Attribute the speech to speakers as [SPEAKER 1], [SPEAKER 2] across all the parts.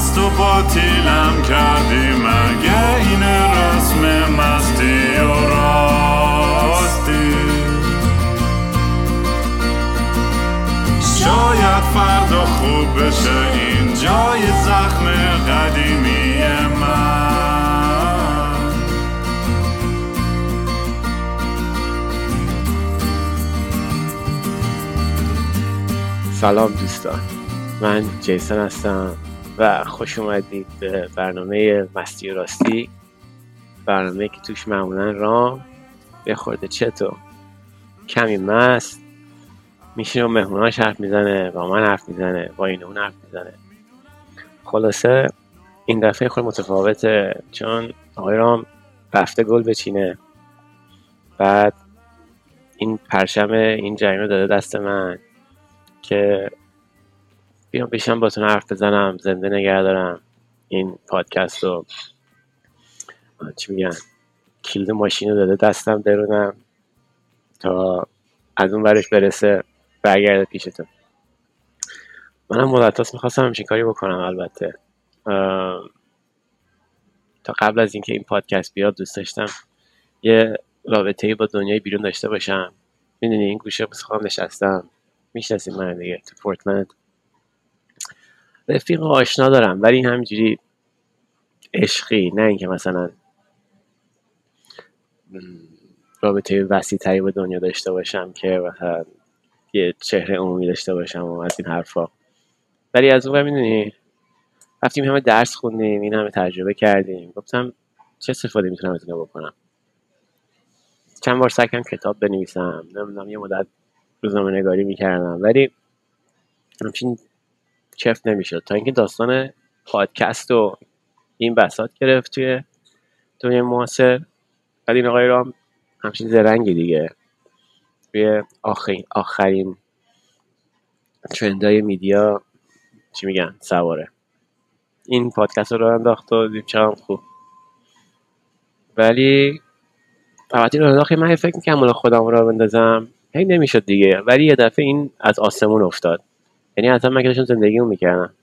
[SPEAKER 1] مست و باطیلم کردی مگه این رسم مستی و راستی؟ شاید فردا خوب بشه این جای زخم قدیمی من.
[SPEAKER 2] سلام دوستان. من جیسن هستم. و خوش اومدید به برنامه مستی و راستی. برنامه که توش معمولا رام. یه خورده چطور کمی مست. میشینه و مهموناش حرف می‌زنه با من حرف می‌زنه با این اون حرف می‌زنه. خلاصه این دفعه خود متفاوته چون آقای رام رفته گل بچینه. بعد این پرچم این جریمه داده دست من که بیام بشم باتون حرف بزنم زنده نگه دارم. این پادکست رو چی میگن؟ کلید ماشین رو داده دستم درونم تا از اون برش برسه برگرده پیشتون. منم مدت می‌خواستم همچین کاری بکنم البته. تا قبل از اینکه این پادکست بیاد دوست داشتم یه رابطه با دنیای بیرون داشته باشم. می‌دونی این گوشه بس خواهم نشستم. می‌شناسیم من دیگه تو رفیق آشنا دارم ولی همینجوری عشقی نه اینکه مثلا رابطه وسیع تری با دنیا داشته باشم که مثلا یه چهره عمومی داشته باشم و از این حرفا. ولی از اون می‌دونی رفتیم همه درس خوندیم این همه تجربه کردیم. گفتم چه استفاده می‌تونم از اینو بکنم؟ چند بار سکم کتاب بنویسم نمی‌دونم یه مدت روزنامه نگاری می‌کردم. ولی همچین چفت نمی‌شد. تا اینکه داستان پادکست و این بسات گرفت توی دنیا معاصر. بعد این آقای رام همچین زرنگی دیگه. توی آخرین, آخرین ترندای میدیا چی میگن؟ سواره. این پادکست رو انداخت و دید چقدر خوب. ولی البته رو انداخت من فکر می‌کنم خودم رو بندازم. هی نمی‌شد دیگه. ولی یه دفعه این از آسمون افتاد. یعنی اصلا من که داشتم زندگیمو می‌کردم.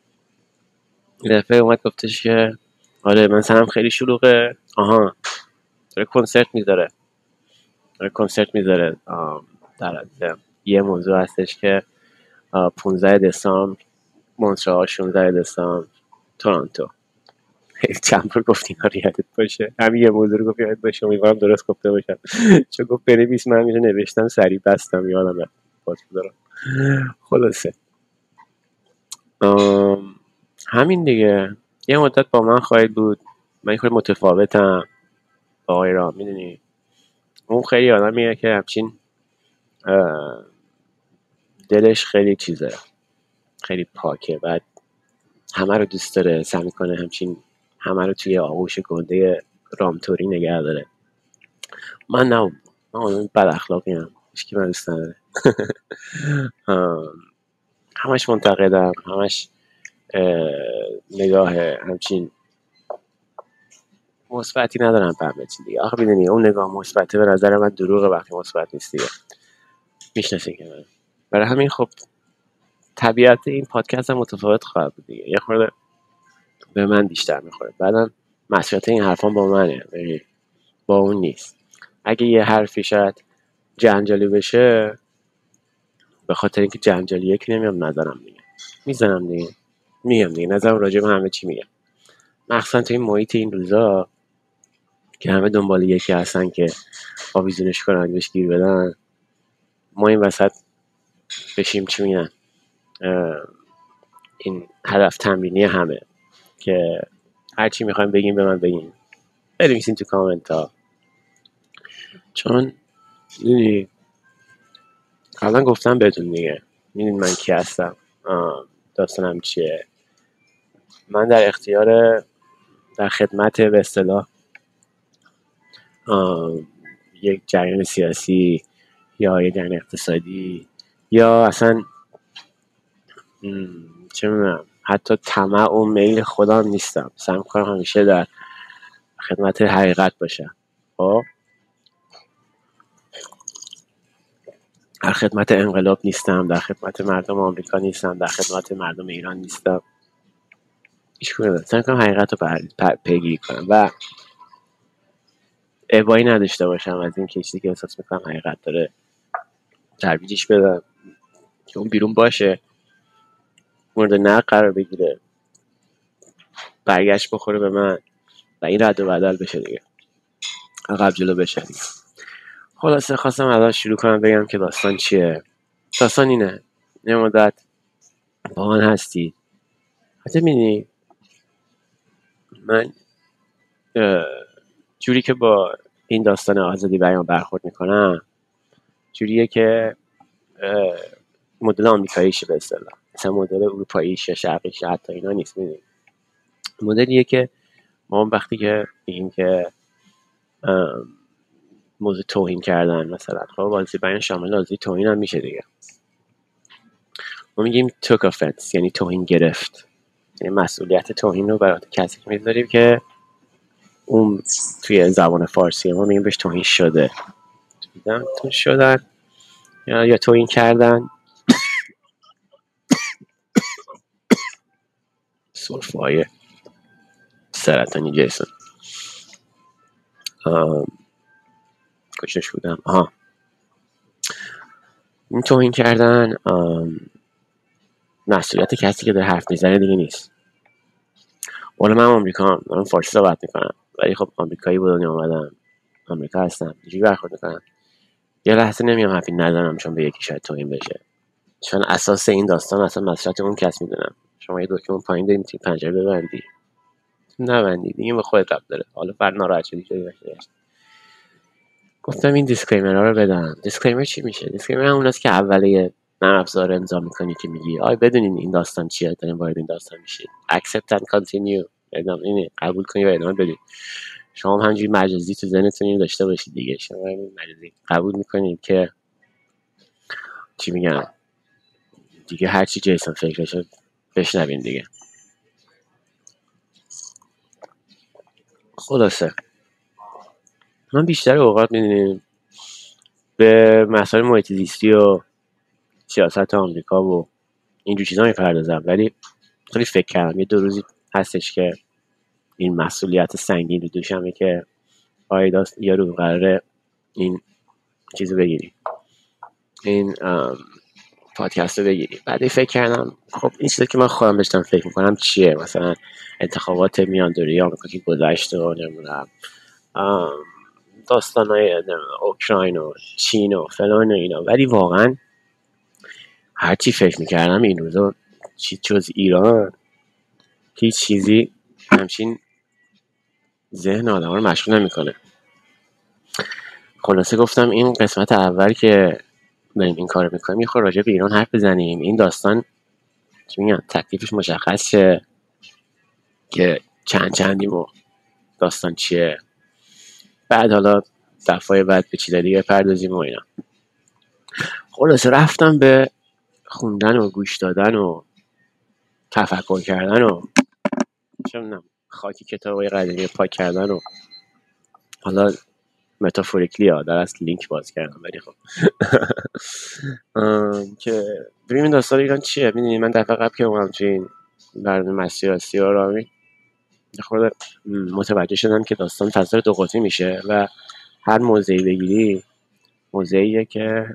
[SPEAKER 2] یه دفعه اومد گفتش که آره من سنم خیلی شلوغه. آها. داره کنسرت می‌ذاره. داره کنسرت می‌ذاره. در یه موضوع هستش که 15 دسامبر مونترال 16 دسامبر تورنتو. چند بار گفت اینا ریادت باشه. همین یه موضوع رو گفت یادت باشه. امیدوارم درست گفته باشم. چون گفت بنویس من اینو نوشتم سریع بستم یادم رفت. خلاصه. همین دیگه. یه مدت با من خواهید بود. من خیلی متفاوتم. با آقای را می‌دونی؟ اون خیلی آدمیه که همچین دلش خیلی چیزه. خیلی پاکه. بعد همه رو دوست داره سعی می‌کنه همچین همه رو توی آغوش گنده رامتوری نگه داره. من نه من بد اخلاقی هم هیچکی من دوست نداره. همش منتقدم همش نگاه همچین مثبتی ندارم چی دیگه. آخه می‌دونی اون نگاه مثبته به نظر من دروغه وقتی مثبت نیست دیگه. می‌شناسین که من. برای همین خب طبیعت این پادکست هم متفاوت خواهد بود دیگه. یه خورده به من بیشتر می‌خوره. بعدم مسئولیت این حرفان با منه. با اون نیست. اگه یه حرفی شاید جنجالی بشه به خاطر اینکه جنجالی یکی نمیام نظرم دیگه می‌زنم دیگه. میگم دیگه. نظرم راجع به همه چی میگم مخصوصا تو این محیط این روزا که همه دنبال یکی هستن که آویزونش کنن بهش گیر بدن ما این وسط بشیم چی میگن این هدف تمرینی همه که هرچی می‌خوایم بگیم به من بگیم بنویسین تو کامنت ها چون قبلا گفتم بهتون دیگه. می‌دونی من کی هستم. داستانم چیه. من در اختیار در خدمت به اصطلاح یک جریان سیاسی یا یک جریان اقتصادی یا اصلا چه می‌دونم حتی طمع و میل خودم نیستم. سعی می‌کنم همیشه در خدمت حقیقت باشم. خب؟ در خدمت انقلاب نیستم در خدمت مردم آمریکا نیستم در خدمت مردم ایران نیستم. هیچ کنم سعی کنم حقیقت رو پیگیری کنم و ابایی نداشته باشم. از این چیزی که احساس می‌کنم حقیقت داره ترویجش بدم که اون بیرون باشه مورد نقد قرار بگیره. برگشت بخوره به من و این رد و بدل بشه دیگه. عقب جلو بشه دیگه. خلاصه خواستم الان شروع کنم بگم که داستان چیه. داستان اینه. یه مدت با من هستی. حتی می‌دونی من جوری که با این داستان آزادی بیان برخورد می‌کنم جوریه که مدل آمریکاییشه به اصطلاح. مثلا مدل اروپاییش یا شرقیش حتی اینا نیست می‌دونی. مدلیه که ما وقتی که میگیم که موضوع توهین کردن مثلا. خب بازی بیان شامل بازی توهین هم میشه دیگه. ما میگیم took offense یعنی توهین گرفت. یعنی مسئولیت توهین رو برای کسی که می‌ذاریم که اون توی زبان فارسی ما میگیم بهش توهین شده. تو شدن یا, یا توهین کردن. سرفای سرطانی جیسون. کشش بودم؟ آها. این توهین کردن مسئولیت کسی که داره حرف می‌زنه دیگه نیست. والا من آمریکا من فارسی صحبت می‌کنم ولی خب آمریکایی بود دنیا آمریکا هستم اینجوری برخورد می‌کنم. یه لحظه نمیام حرفی نزنم چون به یکی شاید توهین بشه. چون اساس این داستان اصلا مسئولیت اون کس می‌دونم. شما یه دکمه پایین داریم تیم پنجره ببندی. نبندی دیگه به خودت رب داره. حالا فرد ناراحت شدی گفتم این دیسکلیمر رو بدم دیسکلیمر چی میشه؟ دیسکلیمر همون که اولیه نرم افزار امضا می‌کنی که میگی آی بدونین این داستان چیه؟ داریم وارد این داستان میشید accept and continue. ادامه اینه. قبول کنی و ادامه بدید شما هم همجوری مجازی تو ذهنتون داشته باشید دیگه. شما مجازی قبول می‌کنید که چی میگم؟ دیگه هرچی جیسون فکرشو بشنوین دیگه. خلاصه. من بیشتر اوقات می‌دونیم به مسائل محیط زیستی و سیاست آمریکا و اینجور چیزا می‌پردازم. ولی خیلی فکر کردم. یه دو روزی هستش که این مسئولیت سنگین رو دوشمه که آیداست یه رو قراره این چیزو بگیری. این پادکست رو بگیری. بعد فکر کردم خب این چیزی که من خودم داشتم فکر می‌کنم چیه؟ مثلا انتخابات میان دوری آمریکا که گذشت و نمی‌دونم. داستان های اوکراین و چین و فلان و اینا. ولی واقعا هرچی فکر می‌کردم این روزا چی جز ایران هیچ چیزی همچین ذهن آدم رو مشغول نمی‌کنه. خلاصه گفتم این قسمت اول که داریم این کار می‌کنیم یه راجع به ایران حرف بزنیم. این داستان چی میگن؟ تکلیفش مشخص شه که چند چندیم و داستان چیه. بعد حالا دفعه بعد به چیز دیگه پردازیم و اینا. خلاصه رفتم به خوندن و گوش دادن و تفکر کردن و چه خاکی کتاب قدیمی پاک کردن و حالا متافوریکلی ها در اصل لینک باز کردم ولی خب. که ببینیم داستان ایران چیه؟ می‌دونی من دفعه قبل که اومدم توی این برنامه مسیراسی ها را خود متوجه شدم که داستان فضل دو قطبی میشه و هر موضعی بگیری موضعیه که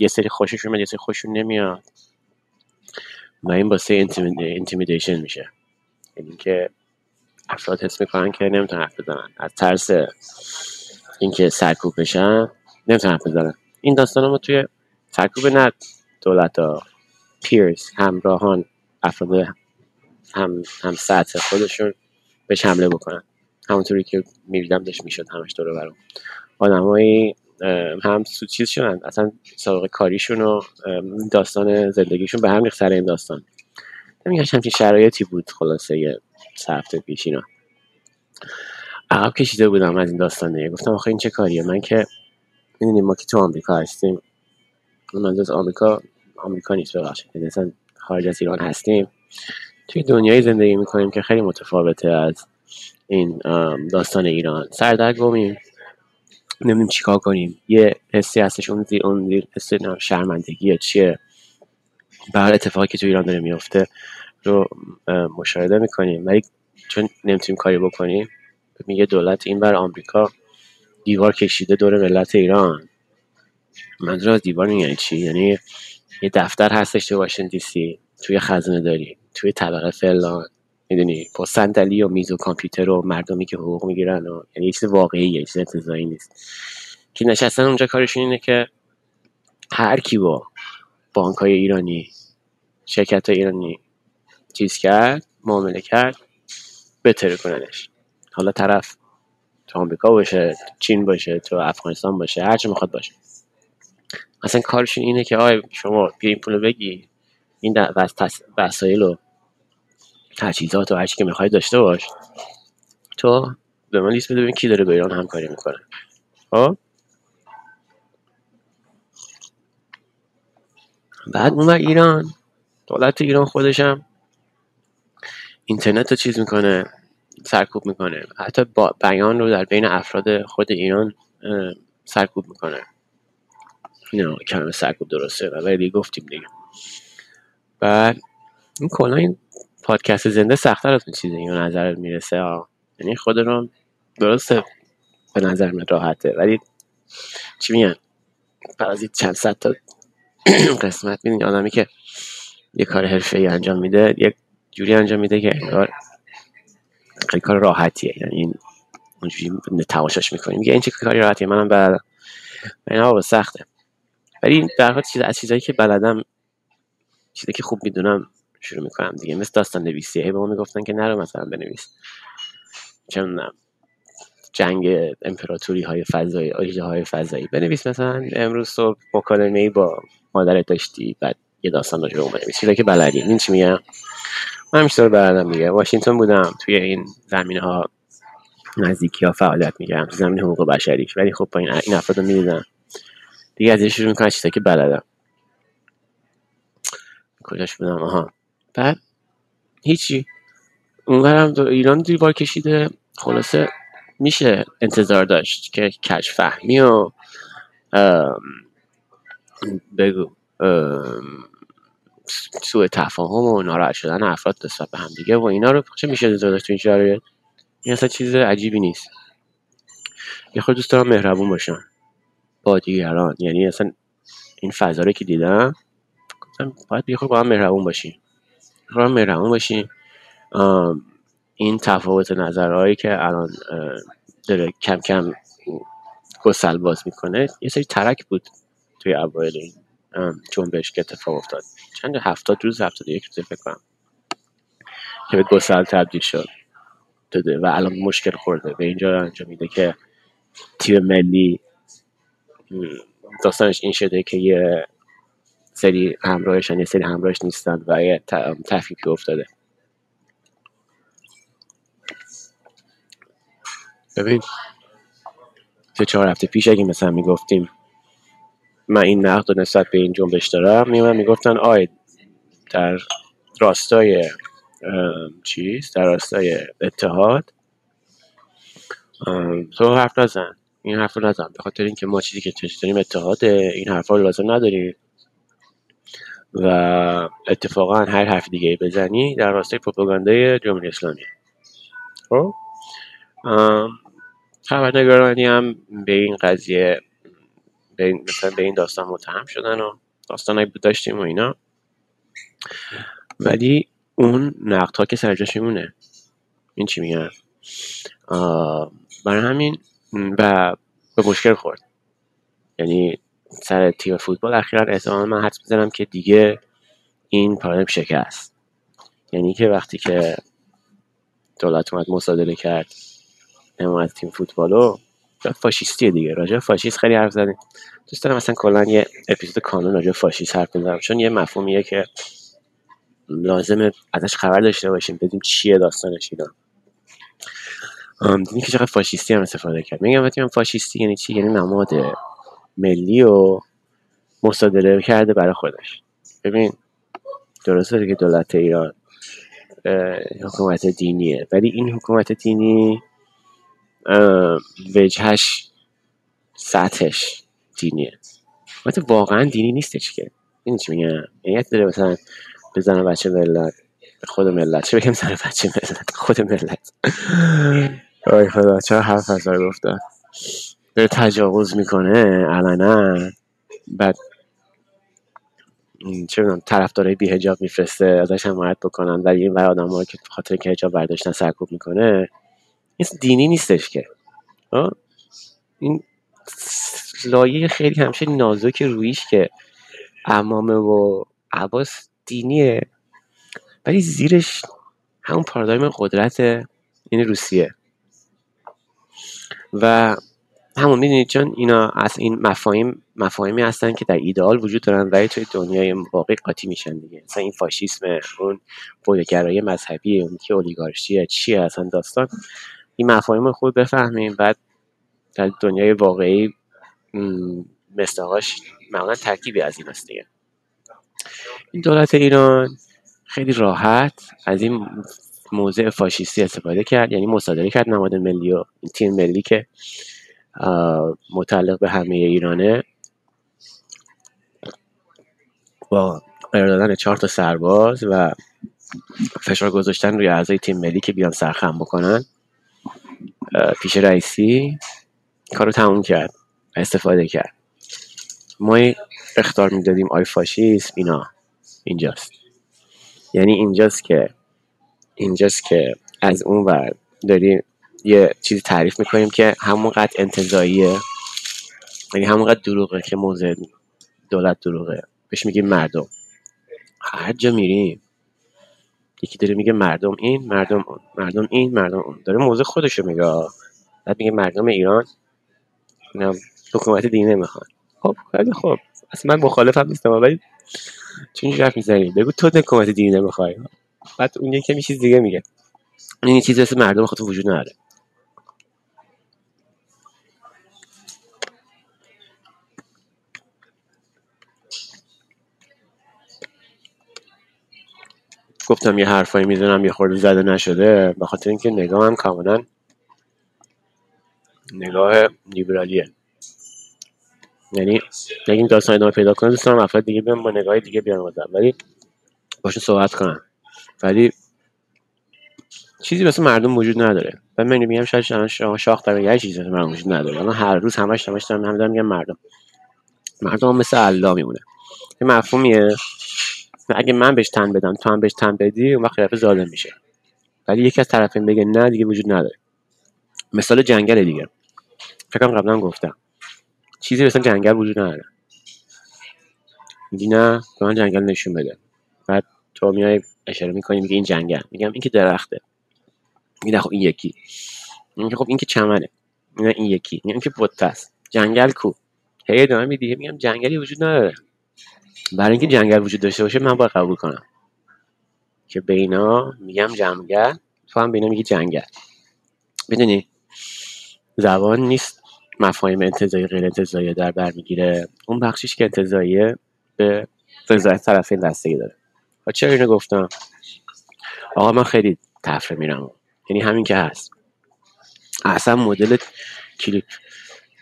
[SPEAKER 2] یه سری خوششون میاد یه سری خوششون نمیاد و این باعث intimidation میشه. یعنی که افراد حس می‌کنن که نمی‌تونن حرف بزنن. از ترس اینکه سرکوب بشن نمی‌تونن حرف بزنن. این داستان ما توی سرکوب نه دولت ها peers همراهان افراد هم, هم سطح خودشون بهش حمله بکنن. همونطوری که میریدم داشت می‌شد همش دور برام آدمایی هم چیز شدن. اصلا سابقه کاریشون و داستان زندگیشون به هم ریخت سر این داستان. نمیگم همچین شرایطی بود خلاصه یه هفته پیش اینا. عقب کشیده بودم از این داستان دیگه. گفتم آخه این چه کاریه؟ من که می‌دونیم ما که تو آمریکا هستیم. من از آمریکا آمریکا نیست ببخشید. اصلا خارج از ایران هستیم. توی دنیای زندگی می‌کنیم که خیلی متفاوته از این داستان ایران. سردرگمیم نمی‌دونیم چیکار کنیم. یه حسی هستش اون زیر اون زیر حس شرمندگیه چیه. بر اتفاقی که تو ایران داره میفته رو مشاهده می‌کنیم. ولی چون نمی‌تونیم کاری بکنیم یه دولت این بر آمریکا دیوار کشیده دور ملت ایران. منظور از دیوار یعنی چی؟ یعنی یه دفتر هستش تو واشنگتن دی سی توی خزانه داری توی طبقه فلان می‌دونی با صندلی و میز و کامپیوتر و مردمی که حقوق می‌گیرن و یعنی یه چیز واقعیه چیز انتظاری نیست. که نشستن اونجا کارشون اینه که هر کی با بانک های ایرانی شرکت های ایرانی چیز کرد معامله کرد بتره کننش. حالا طرف تو آمریکا باشه تو چین باشه تو افغانستان باشه هر چه می‌خواد باشه. اصلا کارشون اینه که آی شما بیا این پولو بگی این وسایل و تجهیزات و هر که می‌خوای داشته باش. تو به من لیست بده ببین کی داره به ایران همکاری می‌کنه. خب؟ بعد اون ایران دولت ایران خودشم اینترنت رو چیز می‌کنه سرکوب می‌کنه. حتی با بیان رو در بین افراد خود ایران سرکوب می‌کنه. نه کلمه سرکوب درسته ولی گفتیم دیگه. بعد این کلا این پادکست زنده سختتر از اون چیزی این نظر می‌رسه؟ ها یعنی خود رو درسته. به نظر من راحته. ولی چی میگن؟ بعضی چند صد تا قسمت میدین آدمی که یه کار حرفه ای انجام میده یک جوری انجام میده که انگار خیلی کار راحتیه. یعنی اونجوری تماشاش می‌کنیم. میگه این چه کاری راحتیه؟ منم بعد این سخته. ولی در حال چیز از چیزایی که بلدم چیزی که خوب می‌دونم شروع می‌کنم دیگه. مثل داستان نویسی هی به ما می‌گفتن که نرو مثلا بنویس. چون جنگ امپراتوری های فضایی آجه های فضایی. بنویس مثلا امروز صبح مکالمه با مادرت داشتی بعد یه داستان راجع به بنویس. چیزی که بلدی. این چی میگم من همیشه رو بلدم دیگه. واشنگتن بودم. توی این زمینه ها نزدیکی ها فعالیت میگم تو زمین حقوق بشری. ولی خب با این, این افراد رو می‌دیدم. دیگه از شروع می‌کنم چیزایی که بلدم. کجاش بودم؟ آها. بعد هیچی. اونورم دو ایران دیوار کشیده. خلاصه میشه انتظار داشت که کش فهمی و بگو سوء تفاهم و ناراحت شدن افراد نسبت به هم دیگه و اینا رو چه میشه انتظار داشت تو این شرایط؟ این اصلا چیز عجیبی نیست. یه خود دوست دارم مهربون باشم. با دیگران. یعنی اصلا این فضا رو که دیدم باید یه با هم مهربون باشیم. با هم مهربون باشیم این تفاوت نظرهایی که الان داره کم کم گسل باز می‌کنه یه سری ترک بود توی اوایل این جنبش که اتفاق افتاد. چند هفتاد روز هفتاد یک روز فکر کنم که به گسل تبدیل شد. داده و الان مشکل خورده. به اینجا انجام میده که تیم ملی داستانش این شده که یه سری همراهشن یه سری همراهش نیستن و یه تفکیکی افتاده. ببین. سه چهار هفته پیش اگه مثلا می‌گفتیم من این نقد و نسبت به این جنبش دارم میمن می‌گفتن آی در راستای چیز؟ در راستای اتحاد. تو حرف نزن. این حرف رو نزن. به خاطر اینکه ما چیزی که داریم اتحاده. این حرفا رو لازم نداریم. و اتفاقا هر حرف دیگه بزنی در راستای پروپاگاندای جمهوری اسلامی. خب؟ خبرنگارانی هم به این قضیه به این مثلا به این داستان متهم شدن و داستان بود داشتیم و اینا. ولی اون نقد ها که سرجاش میمونه. این چی میگن؟ برای همین و به مشکل خورد. یعنی سر تیم فوتبال. اخیرا احتمالا من حد می‌زنم که دیگه این پارادایم شکست. یعنی که وقتی که دولت اومد مصادره کرد حمایت تیم فوتبالو فاشیستی دیگه. راجع فاشیست خیلی حرف زدیم. دوست دارم مثلا کلا یه اپیزود کانون راجع فاشیست حرف بزنم چون یه مفهومیه که لازمه ازش خبر داشته باشیم بدیم چیه داستانش اینا. دیدیم که چقدر فاشیستی هم استفاده کرد. میگم وقتی فاشیستی یعنی چی؟ یعنی نماد ملی و مصادره کرده برای خودش. ببین درسته که دولت ایران حکومت دینیه ولی این حکومت دینی وجهش سطحش دینیه. حکومت واقعا دینی نیستش که. این چی میگم؟ یعنی داره مثلا بزنه بچه ملت خود ملت. چه بگم سر بچه ملت؟ خود ملت. آی خدا چرا حرف از گفتم؟ داره تجاوز می‌کنه علنا. بعد چه می‌دونم طرفدارای بیهجاب میفرسته ازش حمایت بکنن ولی این ور آدم که خاطر که هجاب برداشتن سرکوب می‌کنه این دینی نیستش که. این لایه خیلی همشه نازک رویش که امامه و عباس دینیه ولی زیرش همون پارادایم قدرت این روسیه. و همون می‌دونید چون اینا از این مفاهیم مفاهیمی هستن که در ایدئال وجود دارن ولی توی دنیای واقع قاطی میشن دیگه. مثلا این فاشیسم اون بودگرایی مذهبی اون که اولیگارشیه چیه اصلا داستان. این مفاهیم خود بفهمیم بعد در دنیای واقعی مستقاش معمولا ترکیبی از این هست دیگه. این دولت ایران خیلی راحت از این موضع فاشیستی استفاده کرد یعنی مصادره کرد نماد ملی و تیم ملی که متعلق به همه ایرانه. با قرار دادن چهار تا سرباز و فشار گذاشتن روی اعضای تیم ملی که بیان سرخم بکنن پیش رئیسی کارو تموم کرد استفاده کرد. ما اختار می‌دادیم آی فاشیسم اینا. اینجاست. یعنی اینجاست که اینجاست که از اون ور داریم یه چیزی تعریف می‌کنیم که همونقدر انتظاییه. یعنی همونقدر دروغه که موضع دولت دروغه. بهش میگیم مردم. هر جا میریم یکی داره میگه مردم این مردم اون. مردم این مردم اون. داره موضع خودشو میگه. بعد میگه مردم ایران. اینم حکومت دینه می‌خوان خب خیلی خب اصلا من مخالفم نیستم ولی چون حرف می‌زنی؟ بگو تو حکومت دینه می‌خوای. بعد اون یکی چیز دیگه میگه. این چیزی مثل مردم خود وجود نداره. گفتم یه حرفایی می‌زنم یه خورده زده نشده. به خاطر اینکه نگاه هم کاملا نگاه لیبرالیه. یعنی اگه این داستان ادامه پیدا کنه دوست دارم افراد دیگه بیان با نگاه دیگه بیان بازم ولی باشون صحبت کنم ولی چیزی مثل مردم وجود نداره. و من میگم شاید شما شاخ در یه چیزی مثل مردم وجود نداره. الان هر روز همش همش دارم هم دارم میگم مردم. مردم مثل الله میمونه. یه مفهومیه. اگه من بهش تن بدم تو هم بهش تن بدی اون وقت ظالم میشه. ولی یکی از طرفین بگه نه دیگه وجود نداره. مثال جنگل دیگه. فکرم قبلا گفتم. چیزی مثل جنگل وجود نداره. میگی نه به من جنگل نشون بده. بعد تو میای اشاره می‌کنی میگه این جنگل. میگم این که درخته. میگه خب این یکی. میگه خب این که چمنه. میگه این یکی. میگم که بوته است جنگل کو؟ هی ادامه میدی. میگم جنگلی وجود نداره. برای اینکه جنگل وجود داشته باشه من باید قبول کنم. که بینا میگم جنگل تو هم بینا میگی جنگل. بدونی زبان نیست مفاهیم انتظایی غیر انتظایی در بر می‌گیره. اون بخشیش که انتظاییه به رضایت طرفین دستگی داره. و چرا اینو گفتم؟ آقا من خیلی تفره میرم. یعنی همین که هست. اصلا مدل کلیپ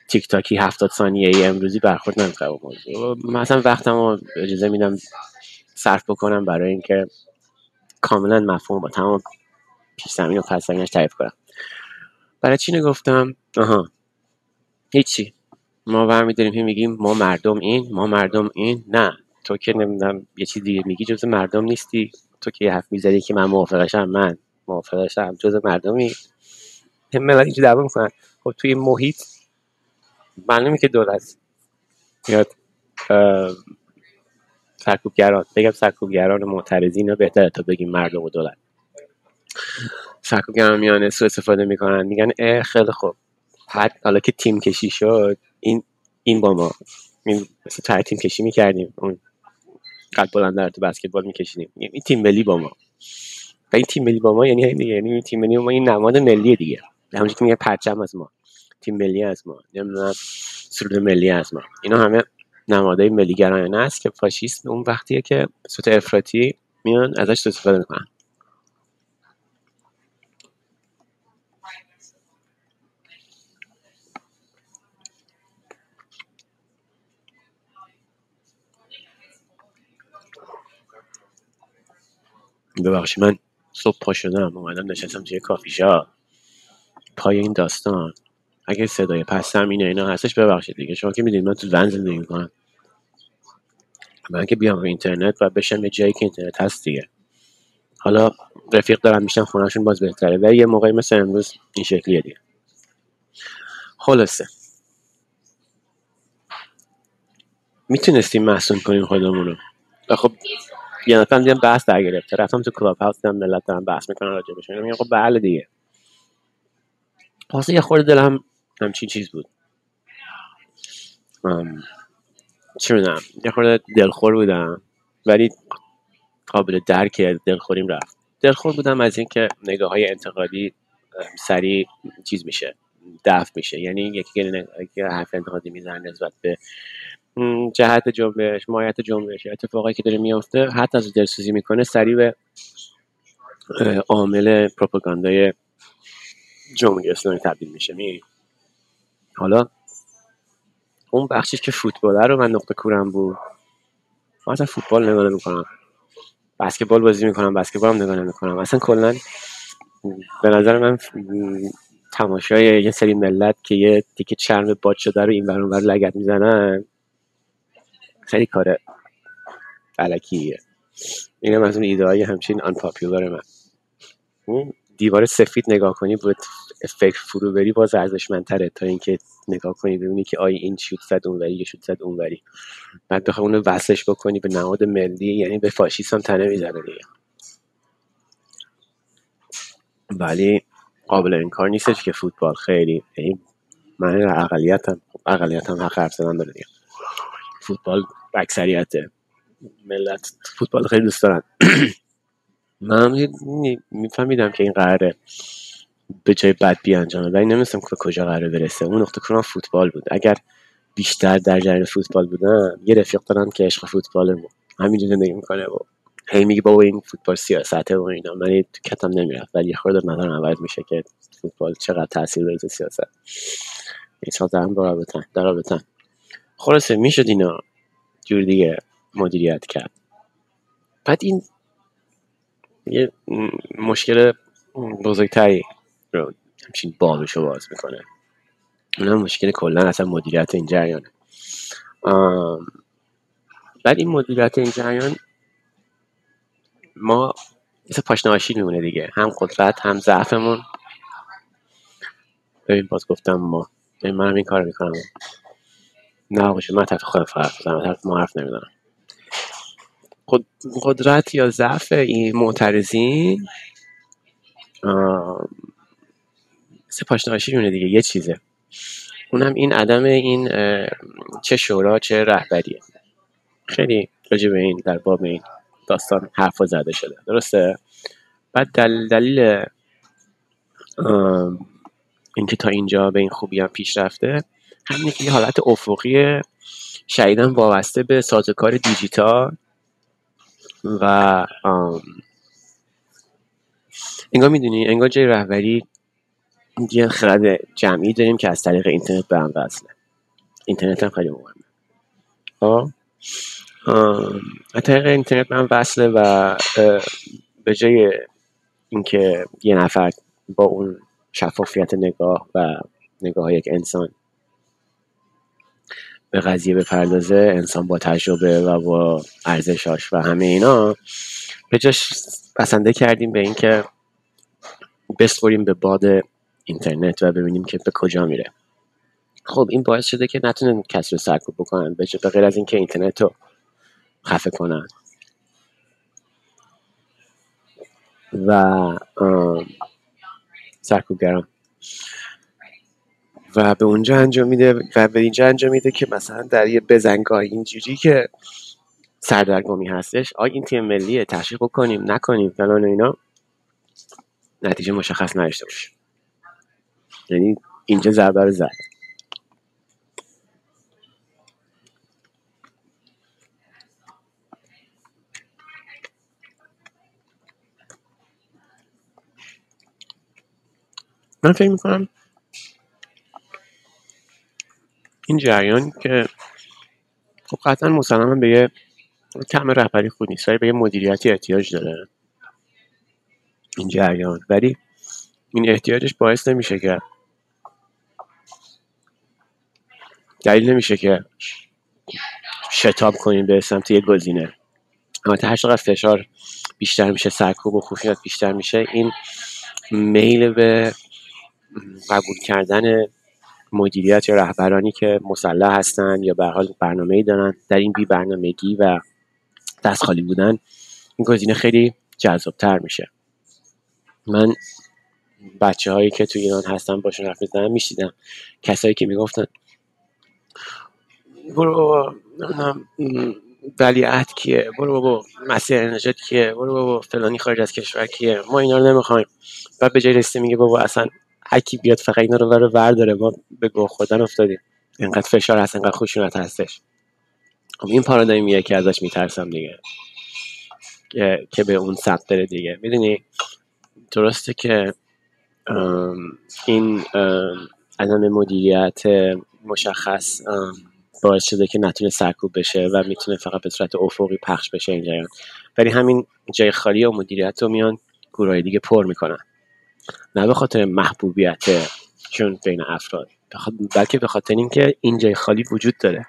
[SPEAKER 2] تیک تاکی هفتاد ثانیه ای امروزی برخورد نمی‌کنه با موضوع. مثلا وقتم اجازه میدم صرف بکنم برای اینکه کاملا مفهوم با تمام پیش زمین و پس تعریف کنم. برای چی نگفتم؟ آها. هیچی. ما برمیداریم میگیم ما مردم این ما مردم این. نه. تو که نمی‌دونم یه چیز دیگه میگی جز مردم نیستی. تو که حرف می‌زنی که من موافقشم من موافقشم. جز مردمی. ملت اینجا دعوا می‌کنن خب توی محیط معلومه که دولت میاد سرکوبگران. بگم سرکوبگران معترضین رو بهتره تا بگیم مردم و دولت. سرکوبگران میانه سو استفاده می‌کنن. میگن اه خیلی خوب. حالا که تیم کشی شد این این با ما. مثل تیم کشی می‌کردیم. اون قد بلند تو بسکتبال میکشیدیم. این تیم ملی با ما. و این تیم ملی با ما یعنی دیگه یعنی تیم ملی ما این نماد ملی دیگه. همونجوری که میگه پرچم از ما. تیم ملی از ما. نمی‌دونم سرود ملی از ما. اینا همه نمادهای ملی گرایانه است که اون وقتیه که صوت افراطی میان ازش استفاده می‌کنن. ببخشید من صبح پا شدم اومدم نشستم توی کافی پای این داستان. اگه صدای پس اینه اینا هستش ببخشید دیگه. شما که می‌دونید من تو ون زندگی می‌کنم. من که بیام رو اینترنت و بشم یه جایی که اینترنت هست دیگه. حالا رفیق دارم میشن خونهشون باز بهتره. ولی یه موقعی مثل امروز این شکلیه دیگه. خلاصه. می‌تونستیم محسون کنیم خودمون رو و خب یه نفر دیدم بحث در گرفته. رفتم تو کلاب هاوس دیدم ملت دارم بحث می‌کنن راجع بهش میگم خب بله دیگه. واسه یه خورده دلم همچین چیز بود. چی می‌دونم یه خورده دلخور بودم ولی قابل درک دلخوریم رفت. دلخور بودم از اینکه نگاه های انتقادی سریع چیز میشه دفع میشه. یعنی یکی که حرف انتقادی می‌زنه نسبت به جهت جنبش مایت جنبش اتفاقایی که داره میافته حتی از دلسوزی می‌کنه سریع به عامل پروپاگاندای جمهوری اسلامی تبدیل میشه. می حالا اون بخشی که فوتباله رو من نقطه کورم بود. من اصلا فوتبال نگاه می‌کنم بسکتبال بازی می‌کنم بسکتبال هم نگاه نمی‌کنم. اصلا کلا به نظر من تماشای یه سری ملت که یه تیکه چرم باد شده رو این بر لگت می‌زنن خیلی کار علکیه اینم از اون ایده های همچین انپاپیولار من. دیوار سفید نگاه کنی بود فکر فرو بری باز ارزشمندتره تا اینکه نگاه کنی ببینی که آیا این شوت زد اونوری یه شوت زد اونوری. بعد بخوای اونو وصلش بکنی به نهاد ملی یعنی به فاشیست هم تنه می‌زنه دیگه. ولی قابل انکار نیستش که فوتبال خیلی یعنی من اقلیتم اقلیتم حق حرف زدن داره فوتبال اکثریت ملت فوتبال خیلی دوست دارن. من میفهمیدم که این قراره. به جای بد بیانجامه. ولی نمیستم که کجا قراره برسه. اون نقطه کنم فوتبال بود. اگر بیشتر در جریان فوتبال بودم یه رفیق دارم که عشق فوتبال بود همینجور زندگی می‌کنه و هی میگه بابا این فوتبال سیاسته و اینا. من تو کتم نمی‌رفت. ولی یه خورده نظرم عوض میشه که فوتبال چقدر تاثیر داره سیاست. این سال دارم برابطن درابطن خلاصه می‌شد اینا جور دیگه مدیریت کرد. بعد این یه مشکل بزرگتری رو همچین بابشو باز می‌کنه. اونم مشکل کلا اصلا مدیریت این جریانه. بعد این مدیریت این جریان ما مثل پاشناشی میمونه دیگه. هم قدرت هم ضعفمون. ببین باز گفتم ما. ببین من هم این کار می‌کنم. نه باشه من طرف خودم فرق بزنم طرف ما حرف نمی‌دونم قدرت یا ضعف این معترضین؟ سه پاشناشی میونه دیگه یه چیزه. اونم این عدم این چه شورا چه رهبریه. خیلی راجع به این در باب این داستان حرف زده شده. درسته؟ بعد دل دلیل اینکه تا اینجا به این خوبی هم پیش رفته همینه که یه حالت افقی شدیدن وابسته به سازوکار دیجیتال و انگار می‌دونی انگار جای رهبری یه خرد جمعی داریم که از طریق اینترنت به هم وصله. اینترنت هم خیلی مهمه. خب از طریق اینترنت به هم وصله و به جای اینکه یه نفر با اون شفافیت نگاه و نگاه یک انسان به قضیه بپردازه انسان با تجربه و با ارزشاش و همه اینا به جاش بسنده کردیم به اینکه بسپریم به باد اینترنت و ببینیم که به کجا میره. خب این باعث شده که نتونن رو سرکوب بکنن به غیر از اینکه اینترنت رو خفه کنن. و سرکوبگران. و به اونجا انجام میده و به اینجا انجام میده که مثلا در یه بزنگاه اینجوری که سردرگمی هستش آیا این تیم ملیه تشویق کنیم نکنیم فلان اینا. نتیجه مشخص نداشته باشه. یعنی اینجا ضربه رو زد. من فکر می‌کنم این جریان که خب قطعا مسلما به یه کم رهبری خود نیست ولی به یه مدیریتی احتیاج داره این جریان. ولی این احتیاجش باعث نمیشه که دلیل نمیشه که شتاب کنیم به سمت یک گزینه. اما هر چقدر فشار بیشتر میشه سرکوب و خشونت بیشتر میشه این میل به قبول کردن مدیریت یا رهبرانی که مسلح هستن یا به حال برنامه ای دارن در این بی برنامگی و دست خالی بودن این گزینه خیلی جذابتر میشه. من بچه هایی که تو ایران هستن باشون حرف می‌زنم میشیدم کسایی که می‌گفتن برو ولیعت کیه؟ برو بابا. مسیح نجات کیه؟ برو بابا. فلانی خارج از کشور کیه؟ ما اینا رو نمی‌خوایم. بعد به جای رسیده میگه بابا اصلا هکی بیاد فقط اینا رو ور ورداره ما به گوه خودن افتادیم. اینقدر فشار هست اینقدر خشونت هستش. خب این پارادایمیه که ازش میترسم دیگه. که به اون سمت بره دیگه. می‌دونی؟ درسته که این عدم مدیریت مشخص باعث شده که نتونه سرکوب بشه و می‌تونه فقط به صورت افقی پخش بشه این جریان. ولی همین جای خالی و مدیریت رو میان گروه دیگه پر می‌کنن. نه به خاطر محبوبیت چون بین افراد. بلکه به خاطر اینکه این جای خالی وجود داره.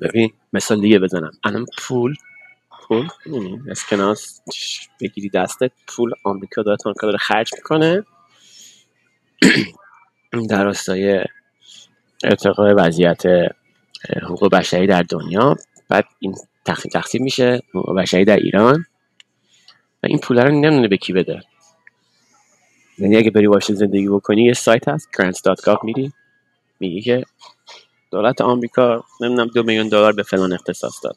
[SPEAKER 2] ببین مثال دیگه بزنم. الان پول پول؟ اسکناس بگیری دستت پول آمریکا داره داره خرج می‌کنه. در راستای ارتقای وضعیت حقوق بشری در دنیا. بعد این تقسیم تقسیم میشه حقوق بشری در ایران. و این پول رو نمی‌دونه به کی بده. یعنی اگه بری واشنگتن زندگی بکنی یه سایت هست grants.gov میری. میگی که دولت آمریکا نمی‌دونم دو میلیون دلار به فلان اختصاص داد.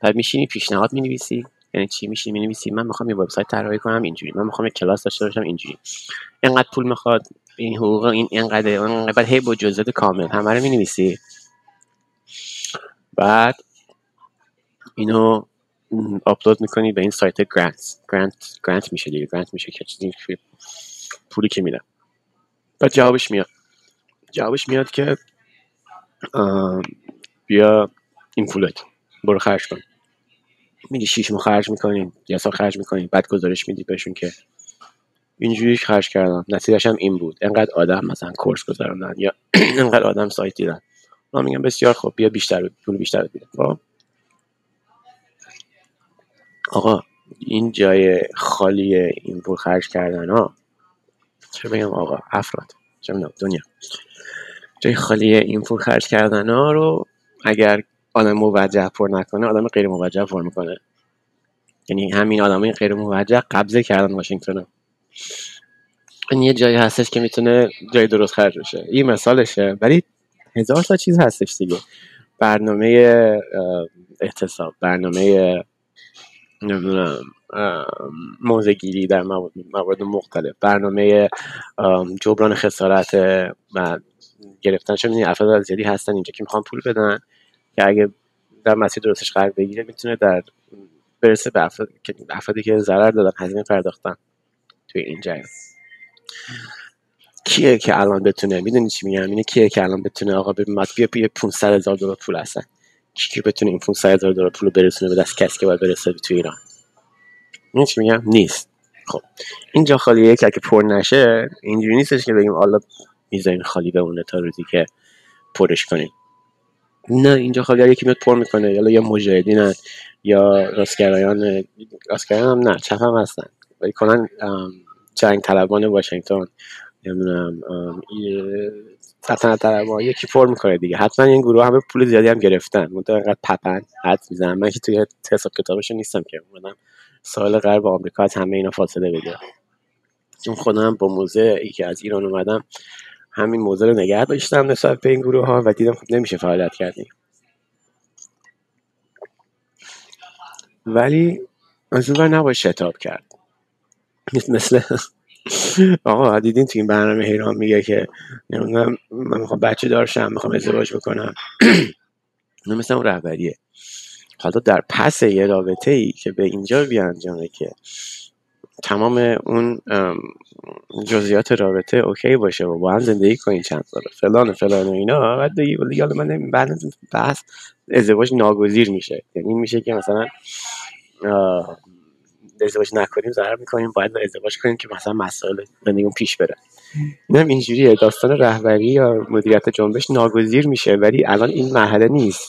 [SPEAKER 2] بعد میشینی پیشنهاد می‌نویسی. یعنی چی میشینی؟ می‌نویسی من می‌خوام یه وبسایت طراحی کنم اینجوری. من می‌خوام یه کلاس داشته باشم اینجوری. اینقدر پول می‌خواد. این حقوق این اینقدر اون بعد هی با جزئیات کامل همه رو می‌نویسی. بعد اینو آپلود می‌کنی به این سایت گرانت گرانت گرانت میشه دیگه. گرانت میشه که چیزی پولی که میدن بعد جوابش میاد. جوابش میاد که بیا این پولت. برو خرج کن. شیش ماه خرج می‌کنین یا سال خرج می‌کنین بعد گزارش میدی بهشون که اینجوری خرج کردم. نتیجهش هم این بود. انقدر آدم مثلا کورس گذاردن یا انقدر آدم سایت دیدن. ما میگم بسیار خوب بیا بیشتر پول بیشتر بده. خب؟ آقا این جای خالی این پول خرج کردن ها. چه بگم آقا؟ افراد. چه دنیا. جای خالی این پول خرج کردن ها رو اگر آدم موجه پر نکنه آدم غیر موجه پر می‌کنه. یعنی همین آدم غیر موجه قبضه کردن واشنگتن این یه جایی هستش که می‌تونه جای درست خرج بشه. این مثالشه. ولی هزار تا چیز هستش دیگه. برنامه احتساب برنامه نمی‌دونم موزگیری در موارد مختلف برنامه جبران خسارت و گرفتن چون افراد زیادی هستن اینجا که می‌خوان پول بدن که اگه در مسیر درستش قرار بگیره می‌تونه در برسه به افرادی که ضرر دادن هزینه پرداختن. توی این جریان کیه که الان بتونه؟ می‌دونی چی میگم؟ اینه کیه که الان بتونه؟ آقا به بیا بیا 500 هزار دلار پول هستن کی که بتونه این 500 هزار دلار پول برسونه به دست کسی که باید برسه تو ایران؟ این چی میگم؟ نیست. خب اینجا خالیه که اگه پر نشه اینجوری نیستش که بگیم حالا می‌ذارین خالی بمونه تا روزی که پرش کنیم نه اینجا خالی یکی میاد پر می‌کنه. یا یا مجاهدینن یا راستگرایان راستگرایان نه چپ هم هستن. کنن جنگ طلبان واشنگتن نمی‌دونم سلطنت طلبان یکی پر می‌کنه دیگه. حتما این گروه همه پول زیادی هم گرفتن. منتها انقدر پپن حد می‌زنن. من که توی حساب کتابشون نیستم که. اومدم سال غرب آمریکا از همه اینا فاصله بگیرم. چون خودم با موزه ای که از ایران اومدم همین موزه رو نگه داشتم نسبت به این گروه ها و دیدم خب نمیشه فعالیت کردیم. ولی از اون نباید شتاب کرد. مثل آقا دیدین تو این برنامه هیران میگه که من می‌خوام بچه دارشم می‌خوام ازدواج بکنم. مثل اون رهبریه. حالا در پس یه رابطه ای که به اینجا بیانجامه که تمام اون جزئیات رابطه اوکی باشه و با هم زندگی کنین چند سال فلان و فلان و اینا. بعد دیگه حالا من بعد بحث ازدواج ناگزیر میشه. یعنی میشه که مثلا ازدواج نکنیم ضرر می‌کنیم. باید ازدواج کنیم که مثلا مسائل زندگیمون پیش بره. این هم اینجوریه. داستان رهبری یا مدیریت جنبش ناگزیر میشه ولی الان این مرحله نیست.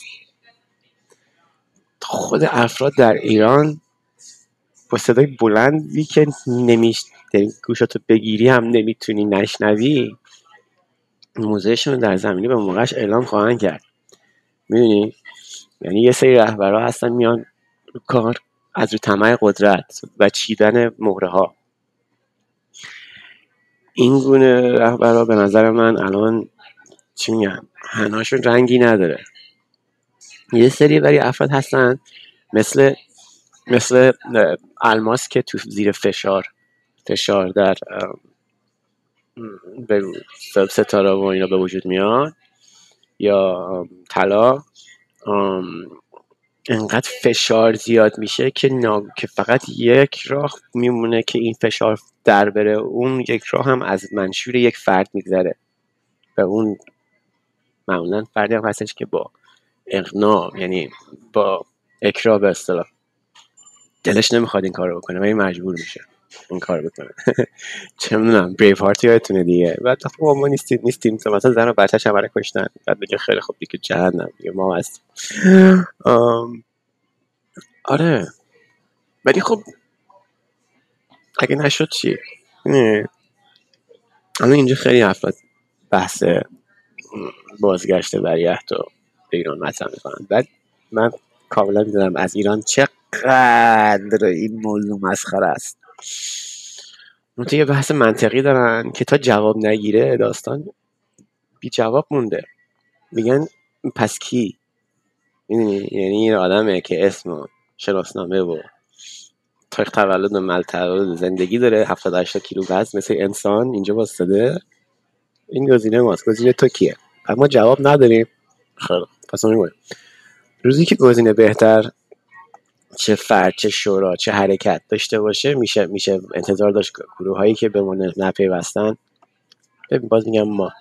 [SPEAKER 2] خود افراد در ایران با صدای بلندی که نمیش گوشاتو بگیری هم نمی‌تونی نشنوی موزهشون در زمینی به موقعش اعلام خواهند کرد. می‌دونی؟ یعنی یه سری رهبرها هستن میان کار از رو طمع قدرت و چیدن مهره ها این گونه رهبرها به نظر من الان چی میگن هناشون رنگی نداره. یه سری ولی افراد هستن مثل مثل الماس که تو زیر فشار فشار در ستاره و اینا به وجود میاد یا طلا انقدر فشار زیاد میشه که, که فقط یک راه میمونه که این فشار در بره. اون یک راه هم از منشور یک فرد میگذره. و اون معمولا فردی هم هستش که با اقنا یعنی با اکرا به اصطلاح. دلش نمی‌خواد این کارو بکنه ولی مجبور میشه. این کار بکنه. چه می‌دونم بریف هارت یادتونه دیگه. بعد خب ما نیستیم نیستیم. تو مثلا زن و بچه‌ش هم کشتن. بعد بگه خیلی خوب دیگه جهنم دیگه ما هستیم. آره. ولی خب اگه نشد چی؟ الان اینجا خیلی افراد بحث بازگشت وریحت و به ایران مطرح می‌کنن. بعد من کاملا می‌دونم از ایران چقدر این موضوع مسخره است. نوته یه بحث منطقی دارن که تا جواب نگیره داستان بی جواب مونده. میگن پس کی؟ یعنی این آدمه که اسم شناسنامه و تاریخ تولد و مل تولد زندگی داره 78 کیلو وزن مثل انسان اینجا واسطه. این گزینه ماست. گزینه تو کیه؟ اما جواب نداریم. خیلی پس روزی که گزینه بهتر چه فرد چه شورا چه حرکت داشته باشه میشه میشه انتظار داشت گروه هایی که به من نپیوستن. ببین باز میگم ما.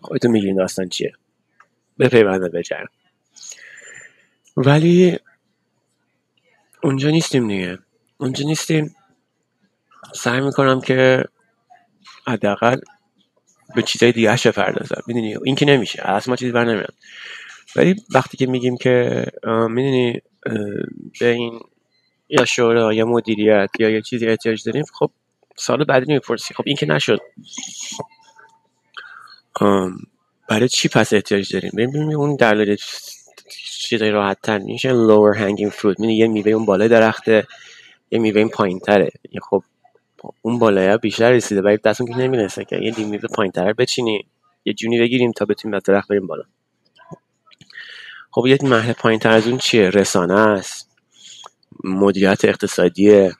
[SPEAKER 2] خودتون میگین داستان چیه. بپیونده به جرم ولی اونجا نیستیم دیگه. اونجا نیستیم. سعی می‌کنم که حداقل به چیزای دیگه بپردازم. می‌دونی؟ این که نمیشه. از ما چیزی بر نمیاد. ولی وقتی که میگیم که می‌دونی به این یا شورا یا مدیریت یا یه چیزی احتیاج داریم خب سال بعدی نمی‌پرسی خب این که نشد. برای چی پس احتیاج داریم؟ ببینیم اون دلایل چیزای راحت تر میشه lower hanging fruit. می‌دونی یه میوه اون بالای درخته یه میوه این پایین تره خب اون بالای بیشتر رسیده ولی دستون که نمی‌رسه که یه میوه پایین تر بچینی یه جونی بگیریم تا بتونیم از درخت بریم بالا. خب یه مرحله پایین تر از اون چیه؟ رسانه است. مدیریت اقتصادی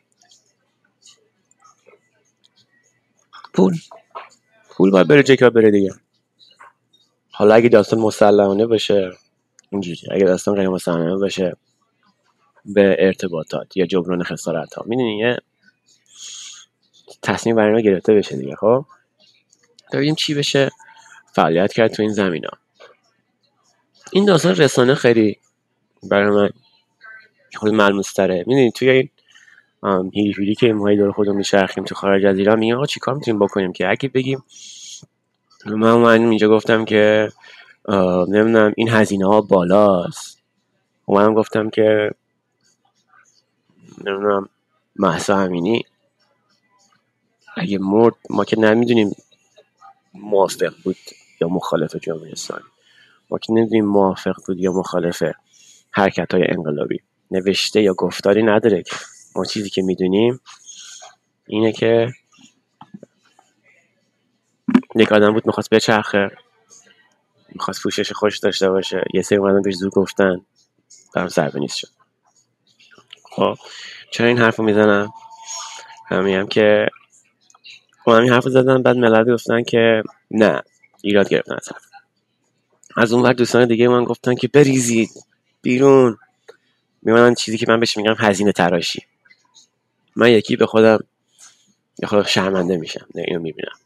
[SPEAKER 2] پول. پول باید بره جکا بره دیگه. حالا اگه داستان مسلحانه باشه اینجوری اگه داستان غیر مسلحانه باشه به ارتباطات یا جبران خسارت ها می‌دونی یه تصمیم برای گرفته بشه دیگه خب؟ ببینیم چی بشه فعالیت کرد تو این زمین ها این داستان رسانه خیلی برای من خود ملموس تره می‌دونی توی این هیلی که ماهی دور خودمون میچرخیم تو خارج از ایران میگیم آقا چیکار می‌تونیم بکنیم که؟ اگه بگیم من من اینجا گفتم که نمی‌دونم این هزینه ها بالاست. منم گفتم که نمی‌دونم محسا امینی اگه مرد ما که نمی‌دونیم موافق بود یا مخالف جمهوری اسلامی ما که نمی‌دونیم موافق بود یا مخالف حرکت های انقلابی. نوشته یا گفتاری نداره که. ما چیزی که می‌دونیم اینه که یک آدم بود می‌خواست بچرخه می‌خواست پوشش خوش داشته باشه. یه سری اومدن بهش زور گفتن. برام ضربه نیست شد. خب چرا این حرف رو می‌زنم همیم که با همین حرف زدن بعد ملت گفتن که نه ایراد گرفتن از حرف. از اون وقت دوستان دیگه من گفتن که بریزید بیرون. میمانن چیزی که من بهش میگم هزینه تراشی. من یکی به خودم یه خود شرمنده میشم نه اینو می‌بینم.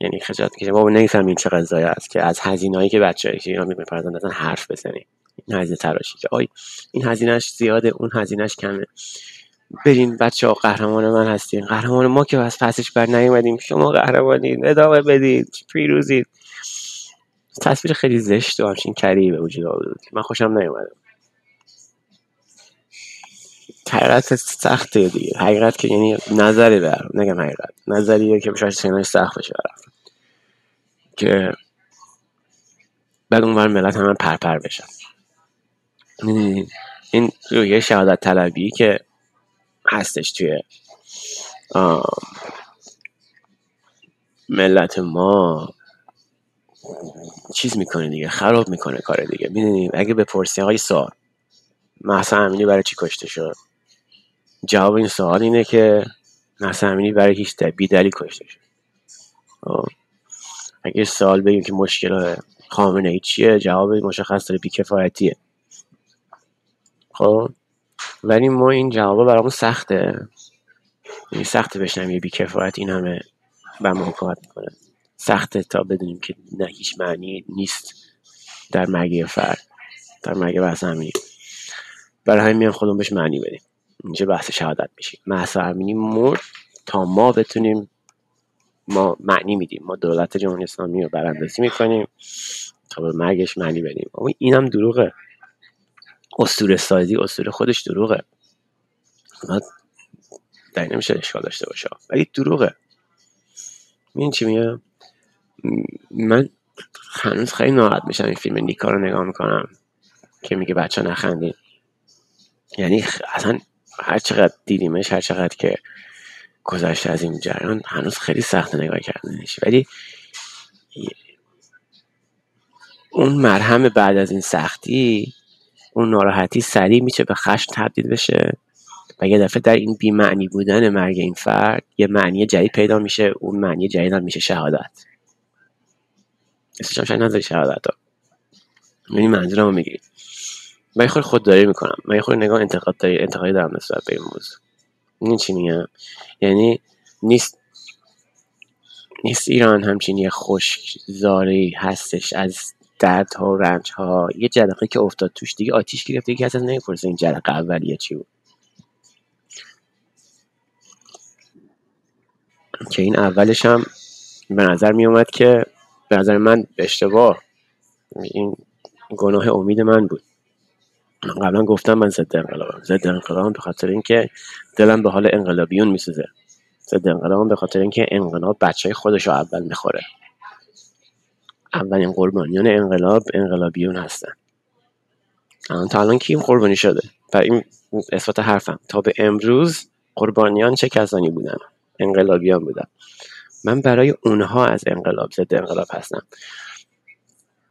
[SPEAKER 2] یعنی خجالت که بابا نمیفهم این چه قضایی است که از هزینه‌ای که بچه‌ای که اینا می‌پردازن حرف بزنیم این هزینه تراشی. که آی این هزینهش زیاده اون هزینهش کمه. برین بچه ها قهرمان من هستین. قهرمان ما که از پسش بر نیومدیم. شما قهرمانین. ادامه بدید پیروزید تصویر خیلی زشت و همچین کری به وجود آورد من خوشم نیومدم حقیقت سخته دیگه. حقیقت که یعنی نظری برم نگم حقیقت. نظریه که شاید سیناش سخت بشه برم که بعد اونور ملت همه پرپر بشن. این رویه شهادت طلبی که هستش توی ملت ما. چیز می‌کنه دیگه خراب می‌کنه کار دیگه. می‌دونیم اگه بپرسی آقای سوال محسا امینی برای چی کشته شد؟ جواب این سوال اینه که محسا امینی برای هیچ بی دلیل کشته شد. خب. اگه سوال بگیم که مشکل خامنه ای چیه جواب مشخص داره بیکفایتیه خب ولی ما این جواب برامون سخته. این سخته بشنم یه بیکفایت این همه به ما حکومت می‌کنه. سخته تا بدونیم که نه هیچ معنی نیست در مرگ فرد در مرگ بحث امینی. برای همین میان خودمون بهش معنی بدیم. اینجا بحث شهادت میشیم محسا امینی مرد تا ما بتونیم ما معنی میدیم. ما دولت جمهوری اسلامی رو براندازی می‌کنیم تا به مرگش معنی بدیم. اما اینم دروغه. اسطوره سازی اسطوره خودش دروغه. در نمیشه اشکال داشته باشه. ولی دروغه. این چی میگه من هنوز خیلی ناراحت میشم این فیلم نیکا رو نگاه می‌کنم که میگه بچه نخندین. یعنی اصلا هر چقدر دیدیمش هر چقدر که گذشته از این جریان هنوز خیلی سخت نگاه کردنش. ولی اون مرهم بعد از این سختی اون ناراحتی سریع میشه به خشم تبدیل بشه. و یه دفعه در این بیمعنی بودن مرگ این فرد یه معنی جدید پیدا میشه اون معنی جدید هم میشه شهادت. اسمش شاید نظری شهادت ها یعنی منظورم می‌گیرید من خود خودداری می‌کنم. من خود نگاه انتقاد داری انتقادی دارم نسبت به این موضوع. این چی میگم؟ یعنی نیست نیست ایران همچین یه زاری هستش از دردها و رنج ها یه جرقه که افتاد توش دیگه آتیش گرفت دیگه کسی نمی‌پرسه این جرقه اولیه چی بود. که این اولش هم به نظر می اومد که به نظر من اشتباه. این گناه امید من بود. قبلا گفتم من ضد انقلابم. ضد انقلابم به خاطر اینکه دلم به حال انقلابیون میسوزه. ضد انقلابم به خاطر اینکه انقلاب بچه خودش رو اول می‌خوره. اولین قربانیان انقلاب انقلابیون هستن. الان تا الان کیم قربانی شده؟ و این اثبات حرفم. تا به امروز قربانیان چه کسانی بودن؟ انقلابیان بودن. من برای اونها از انقلاب ضد انقلاب هستم.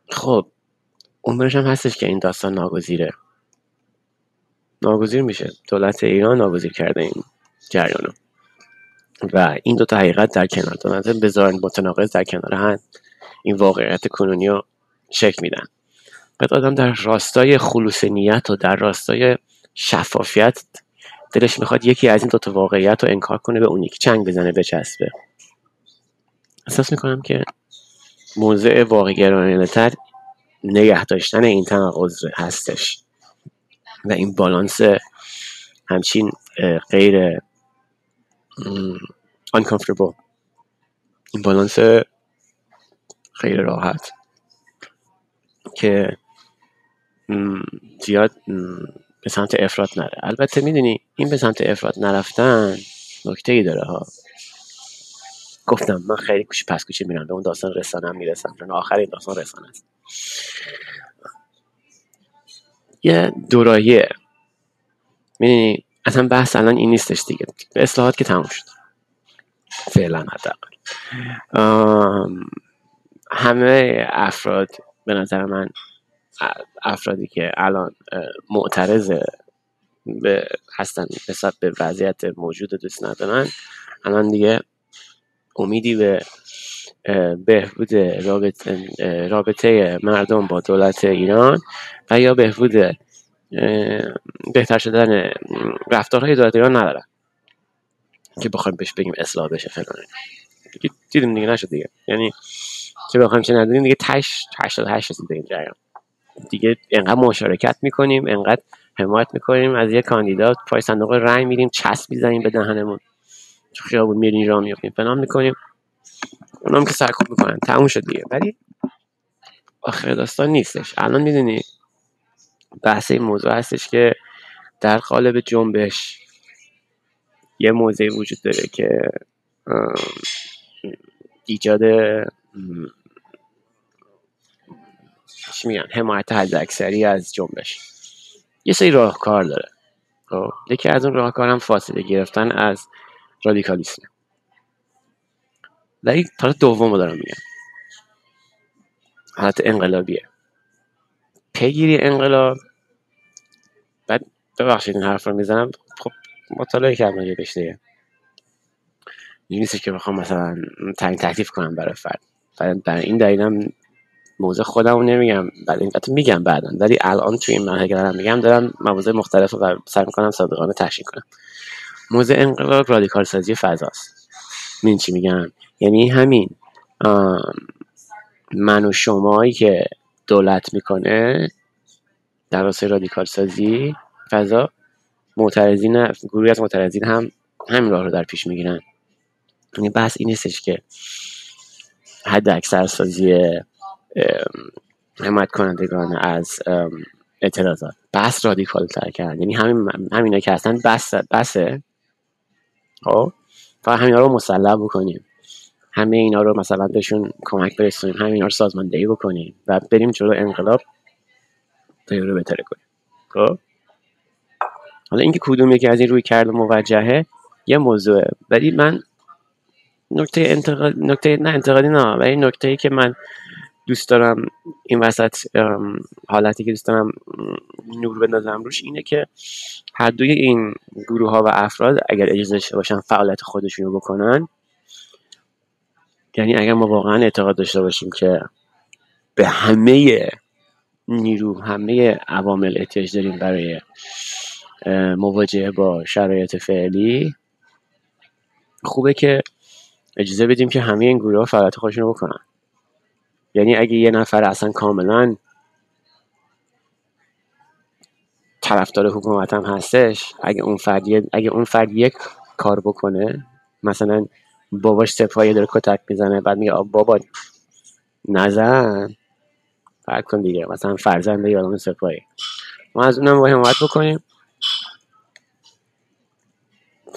[SPEAKER 2] خب عمرش هم هستش که این داستان ناگزیره. ناگزیر میشه. دولت ایران ناگزیر کرده این جریانو. و این دو تا حقیقت در کنار. دو نظر بذارن متناقض در کنار هم. این واقعیت کنونی رو شک میدن. بعد آدم در راستای خلوص نیت و در راستای شفافیت دلش می‌خواد یکی از این دوتا واقعیت رو انکار کنه به اون یکی چنگ بزنه بچسبه. احساس می‌کنم که موضع واقع گرانه تر نگه داشتن این تناقض هستش. و این بالانس همچین غیر uncomfortable. این بالانس خیلی راحت. که زیاد به سمت افراد نره. البته می‌دونی این به سمت افراد نرفتن نکته ای داره ها. گفتم من خیلی کوچی پس کوچی میرم. به اون داستان رسانه می‌رسم. چون آخر این داستان رسانه است. یه دوراییه. می‌دونی اصلا بحث الان این نیستش دیگه. اصلاحات که تموم شد. فعلا حداقل. همه افراد به نظر من افرادی که الان معترض به هستن نسبت به وضعیت موجود دوست ندارن الان دیگه امیدی به بهبود رابطه, رابطه مردم با دولت ایران و یا بهبود بهتر شدن رفتارهای دولت ایران ندارن. که بخوایم بهش بگیم اصلاح بشه فلان دیدیم دیگه نشد دیگه. یعنی که بخوایم چه نداریم دیگه تش 88 رسید به این جریان. دیگه انقدر مشارکت می‌کنیم انقدر حمایت می‌کنیم از یه کاندیدات پای صندوق رأی میریم چسب می‌زنیم به دهنمون. تو خیابون میرین راه میفتیم فلان می‌کنیم. اونام که سرکوب می‌کنن تموم شد دیگه. ولی آخر داستان نیستش. الان می‌دونی بحث این موضوع هستش که در قالب جنبش یه موضعی وجود داره که ایجاد چی میگن. حمایت حد اکثری از جنبش یه سری راهکار داره. خب یکی از اون راهکار هم فاصله گرفتن از رادیکالیسم. ولی طرف دوم رو دارم میگم. حالت انقلابیه. پیگیری انقلاب. بعد ببخشید این حرف رو می‌زنم. خب مطالعه کردم یه دیگه. نیستش که بخوام مثلا تعیین تکلیف کنم برای فرد. برای این دلیلم موضوع خودم نمیگم بعد این میگم بعدا. ولی الان توی این مرحله دارم میگم دارم موضوع مختلف رو سعی می‌کنم صادقانه تشریح کنم. موضوع انقلاب رادیکال سازی فضاست. من چی میگم؟ یعنی همین من و شمایی که دولت می‌کنه در راستای رادیکال سازی فضا معترضین گروهی از معترضین هم همین راه رو در پیش می‌گیرن. یعنی بحث این نیستش که حد اکثر سازی حمایت کنندگان از اعتراضات. بحث رادیکال تر کرد یعنی همین همینا که هستن بس بسه خب؟ فقط همینا رو مسلح بکنیم. همه اینا رو مثلا بهشون کمک برسونیم. همه اینا رو سازماندهی بکنیم. و بریم جلو انقلاب تا رو بهتره کنیم. خب؟ حالا اینکه کدوم یکی از این روی کرد موجهه یه موضوعه. ولی من نکته انتقاد نکته نه انتقادی نه ولی نکته ای که من دوست دارم این وسط حالتی که دوست دارم نور بندازم روش اینه که هر دوی این گروه ها و افراد اگر اجازه داشته باشن فعالیت خودشون رو بکنن یعنی اگر ما واقعا اعتقاد داشته باشیم که به همه نیرو همه عوامل احتیاج داریم برای مواجهه با شرایط فعلی خوبه که اجازه بدیم که همه این گروه ها فعالیت خودشون رو بکنن. یعنی اگه یه نفر اصلا کاملا طرفدار حکومت هم هستش اگه اون فرد اگه اون فرد یک کار بکنه مثلا باباش سپاهی داره کتک می‌زنه بعد میگه بابا نزن. فرق کن دیگه مثلا فرزنده یادم سپاهی. ما از اونم باید حمایت بکنیم.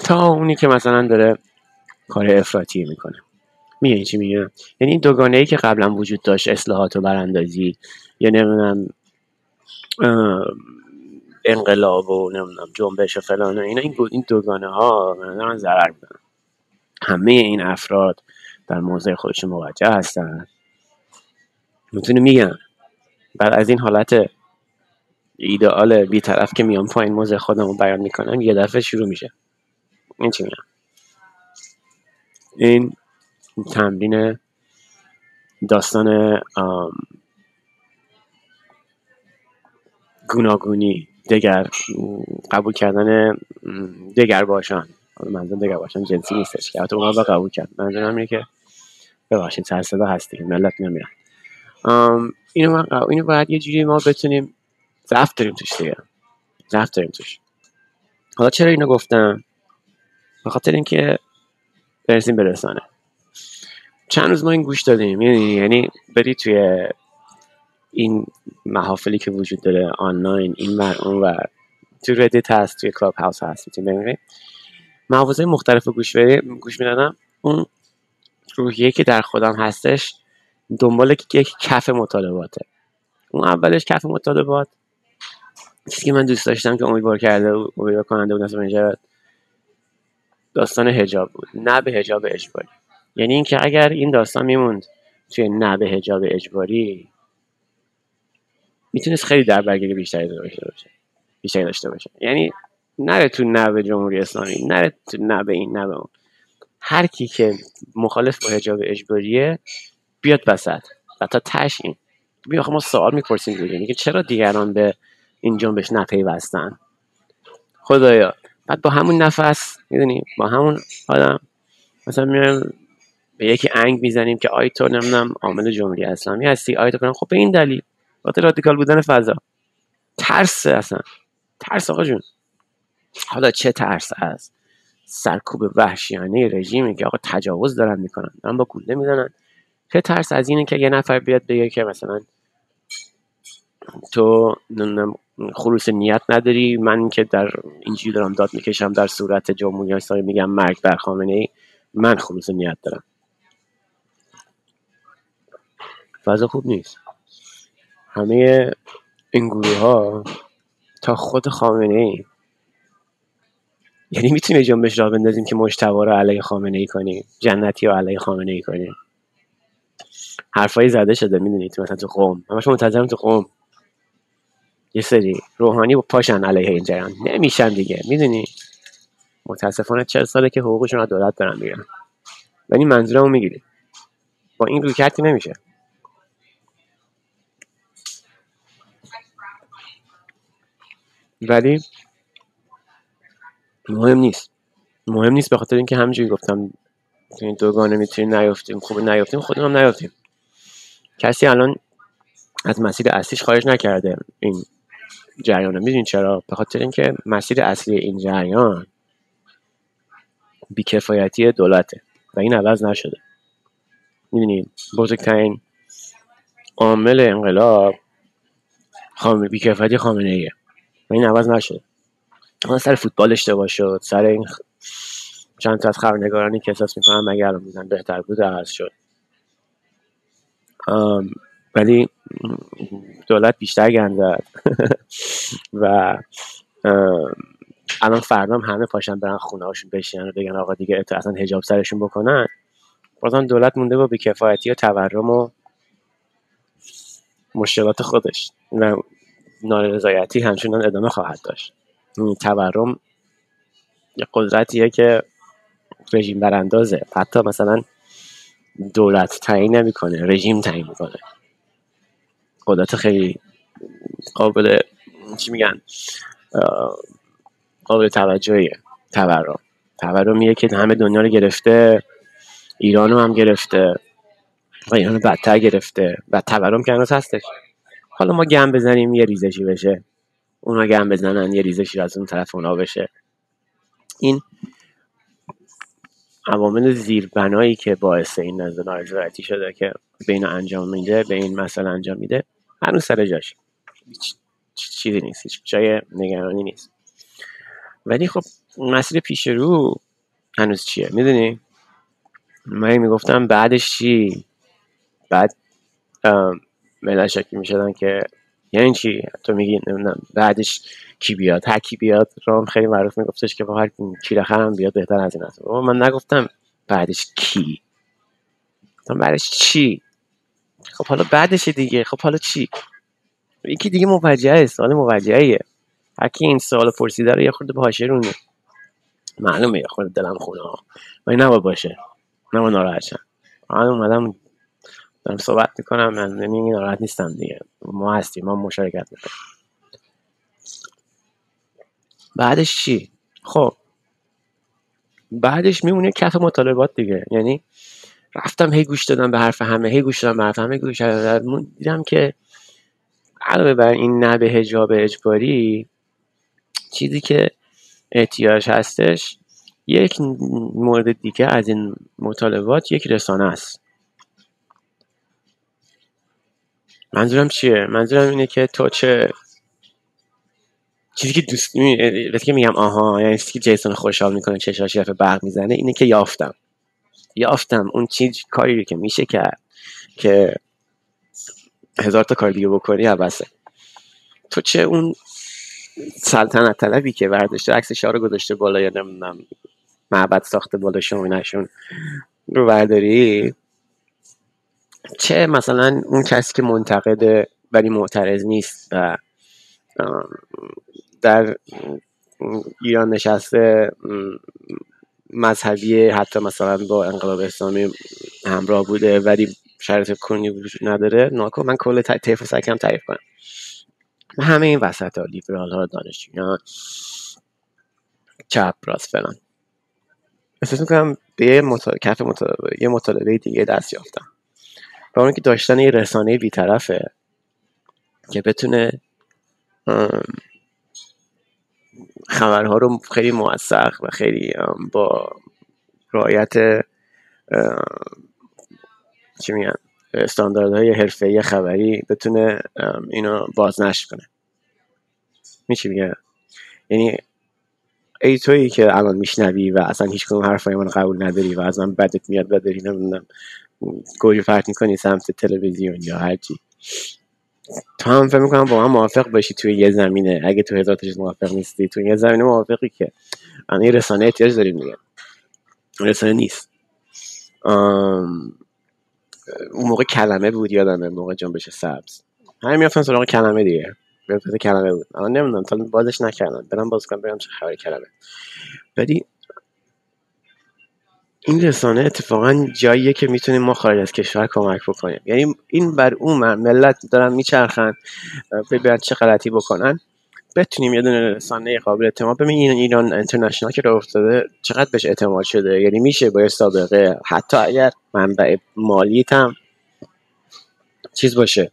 [SPEAKER 2] تا اونی که مثلا داره کار افراطی می‌کنه. میگه چی میگه یعنی این دوگانه ای که قبلا وجود داشت اصلاحات و براندازی یا نمی‌دونم انقلاب و نمی‌دونم جنبش و فلان و اینا این این دوگانه ها من ضرر می‌کنن همه این افراد در موضع خودشون موجه هستن. می‌تونه میگن بعد از این حالت ایدئال بیطرف که میام پایین موضع خودم رو بیان می‌کنم یه دفعه شروع میشه. این چی میگم؟ این تمرین داستان گوناگونی دگر قبول کردن دگر باشان. منظور دگر باشن جنسی نیستش که. حتی اونا قبول کرد. منظورم اینه که ببخشید سر صدا هستی ملت نمیرن اینو, من اینو باید یه جوری ما بتونیم ضعف داریم توش دیگه. ضعف داریم توش. حالا چرا اینو گفتم؟ به خاطر اینکه برسیم به رسانه. چند روز ما این گوش دادیم یعنی بری توی این محافلی که وجود داره آنلاین این ور اون ور تو ردیت هست توی کلاب هاوس هست می‌تونی ببینید مواضع مختلف گوش گوش می‌دادم. اون روحیه که در خودم هستش دنبال یک کف مطالباته. اون اولش کف مطالبات چیزی که من دوست داشتم که امیدوار کرده امیدوار کننده بود داستان حجاب بود. نه به حجاب اجباری. یعنی اینکه اگر این داستان میموند توی نه به هجاب اجباری می‌تونست خیلی در برگری بیشتری داشته باشه. بیشتری داشته باشه. یعنی نره تو نه به جمهوری اسلامی نره تو نه به این نه به اون. هر کی که مخالف با حجاب اجباریه بیاد وسط و تا تش این. بیا ما سوال می‌پرسیم دیگه. که چرا دیگران به این جنبش نپیوستن؟ خدایا. بعد با همون نفس می‌دونی با همون آدم. مثلا میایم به یکی انگ می‌زنیم که آی تو نمی‌دونم عامل جمهوری اسلامی هستی. آی تو خب به این دلیل. خاطر رادیکال بودن فضا. ترس اصلا. ترس آقا جون. حالا چه ترس از سرکوب وحشیانه رژیمی که آقا تجاوز دارن می‌کنن. دارن با گوله می‌زنن. چه ترس از اینه که یه نفر بیاد بگه که مثلا تو خلوص نیت نداری. من که در اینجوری دارم داد می‌کشم در صورت جمهوری اسلامی میگم مرگ بر خامنه ای من خلوص نیت دارم. فضا خوب نیست. همه این گروه ها تا خود خامنه ای. یعنی می‌تونیم جنبش را بندازیم که مجتبا رو علیه خامنه ای کنیم جنتی رو علیه خامنه ای کنیم حرفایی زده شده می‌دونید مثلا تو قوم. همش منتظرم تو قوم. یه سری روحانی پاشن علیه این جریان. نمیشن دیگه می‌دونی؟ متاسفانه چه ساله که حقوقشون از دولت دارن میگن ولی منظورمو می‌گیری. با این روی کردی نمیشه. ولی مهم نیست. مهم نیست به خاطر اینکه همینجوری گفتم تو این دوگانه می‌تونیم نیافتیم خوب نیافتیم خودمون نیافتیم. کسی الان از مسیر اصلیش خارج نکرده این جریان می‌دونین چرا؟ به خاطر اینکه مسیر اصلی این جریان بیکفایتی دولته و این عوض نشده. می‌دونین بزرگترین عامل انقلاب خامنه بیکفایتی خامنه ایه و این عوض نشده اون سر فوتبال اشتباه شد. سر این چند تا از خبرنگارانی که احساس می‌کنم مگه الان بودن بهتر بود عوض شد. ولی دولت بیشتر گند و الان فردام همه پاشن برن خونه هاشون بشینن و بگن آقا دیگه اصلا هجاب سرشون بکنن. بازم دولت مونده با بیکفایتی و تورم و مشکلات خودش. و نارضایتی همچنان ادامه خواهد داشت. تورم یه قدرتیه که رژیم براندازه. حتی مثلا دولت تعیین نمی‌کنه رژیم تعیین می‌کنه. قدرت خیلی قابل چی میگن؟ قابل توجهیه. تورم. تورمیه که همه دنیا رو گرفته ایران رو هم گرفته و ایران بدتر گرفته و تورم که هنوز هستش. حالا ما گم بزنیم یه ریزشی بشه. اونا گم بزنن یه ریزشی از اون طرف اونا بشه. این عوامل زیربنایی که باعث این نزد نارضایتی شده که بین انجام میده به این مسئله انجام میده هنوز سر جاش. چیزی نیست هیچ جای نگرانی نیست. ولی خب مسیر پیش رو هنوز چیه؟ می‌دونی؟ من می‌گفتم بعدش چی؟ بعد ملت شکی می‌شدن که یعنی چی؟ تو میگی نمی‌دونم بعدش کی بیاد؟ هر کی بیاد رام خیلی معروف میگفتش که با هر کی هم بیاد بهتر از این من نگفتم بعدش کی؟ بعدش چی؟ خب حالا بعدش دیگه خب حالا چی؟ یکی دیگه موجهه سوال موجهه هر کی این سوال پرسیده رو یه خورده باشه رونه معلومه یه خورده دلم خونه ها. ولی نباید باشه. نباید ناراحت شم من اومدم دارم صحبت می‌کنم من نمی ناراحت نیستم دیگه. ما هستیم ما مشارکت می‌کنم بعدش چی؟ خب. بعدش میمونه کف مطالبات دیگه. یعنی رفتم هی گوش دادم به حرف همه هی گوش دادم به حرف همه گوش دادم. دیدم که علاوه بر این نه به هجاب اجباری چیزی که احتیاج هستش یک مورد دیگه از این مطالبات یک رسانه است. منظورم چیه؟ منظورم اینه که تو چه چیزی که دوست وقتی که میگم آها یعنی چیزی که جیسون خوشحال می‌کنه چشاش یه برق می‌زنه اینه که یافتم. یافتم. اون چیز کاری که میشه کرد که هزار تا کار دیگه بکنی عبسه تو چه اون سلطنت طلبی که برداشته عکس شاه رو گذاشته بالا یا نمی‌دونم معبد ساخته بالا نشون رو برداری چه مثلا اون کسی که منتقد ولی معترض نیست و در ایران نشسته مذهبی حتی مثلا با انقلاب اسلامی همراه بوده ولی شرط کنی وجود نداره ناکن من کل طیف و سکم تعریف کنم. همه این وسط ها لیبرال ها دانشجویان چپ راست فلان. احساس می‌کنم به یه مطالبه دیگه دست یافتم. و اون که داشتن یه رسانه بیطرفه که بتونه خبرها رو خیلی موثق و خیلی با رعایت چی میگن استانداردهای حرفه‌ای خبری بتونه اینو بازنشر کنه. میشه میگه؟ یعنی ای تویی که الان میشنوی و اصلا هیچ کنون حرفای من قبول نداری و از من بدت میاد و داری نمی‌دونم گوری فرد می‌کنی سمت تلویزیون یا هرچی تو هم فکر می‌کنم با من موافق باشی توی یه زمینه. اگه تو هزار چیز موافق نیستی توی یه زمینه موافقی که این رسانه احتیاج داریم دیگه. رسانه نیست. اون موقع کلمه بود یادمه موقع جنبش سبز. همین میافتن سراغ کلمه دیگه. به کلمه بود. الان نمی‌دونم تا بازش نکردم. برم باز کنم بگم چه خبر کلمه. ولی این رسانه اتفاقا جاییه که می‌تونیم ما خارج از کشور کمک بکنیم. یعنی این بر اون ملت دارن میچرخن ببینن چه غلطی بکنن. بتونیم یه دونه رسانه قابل اعتماد ببین این ایران اینترنشنال که راه افتاده چقدر بهش اعتماد شده؟ یعنی میشه با سابقه حتی اگر منبع مالیت هم چیز باشه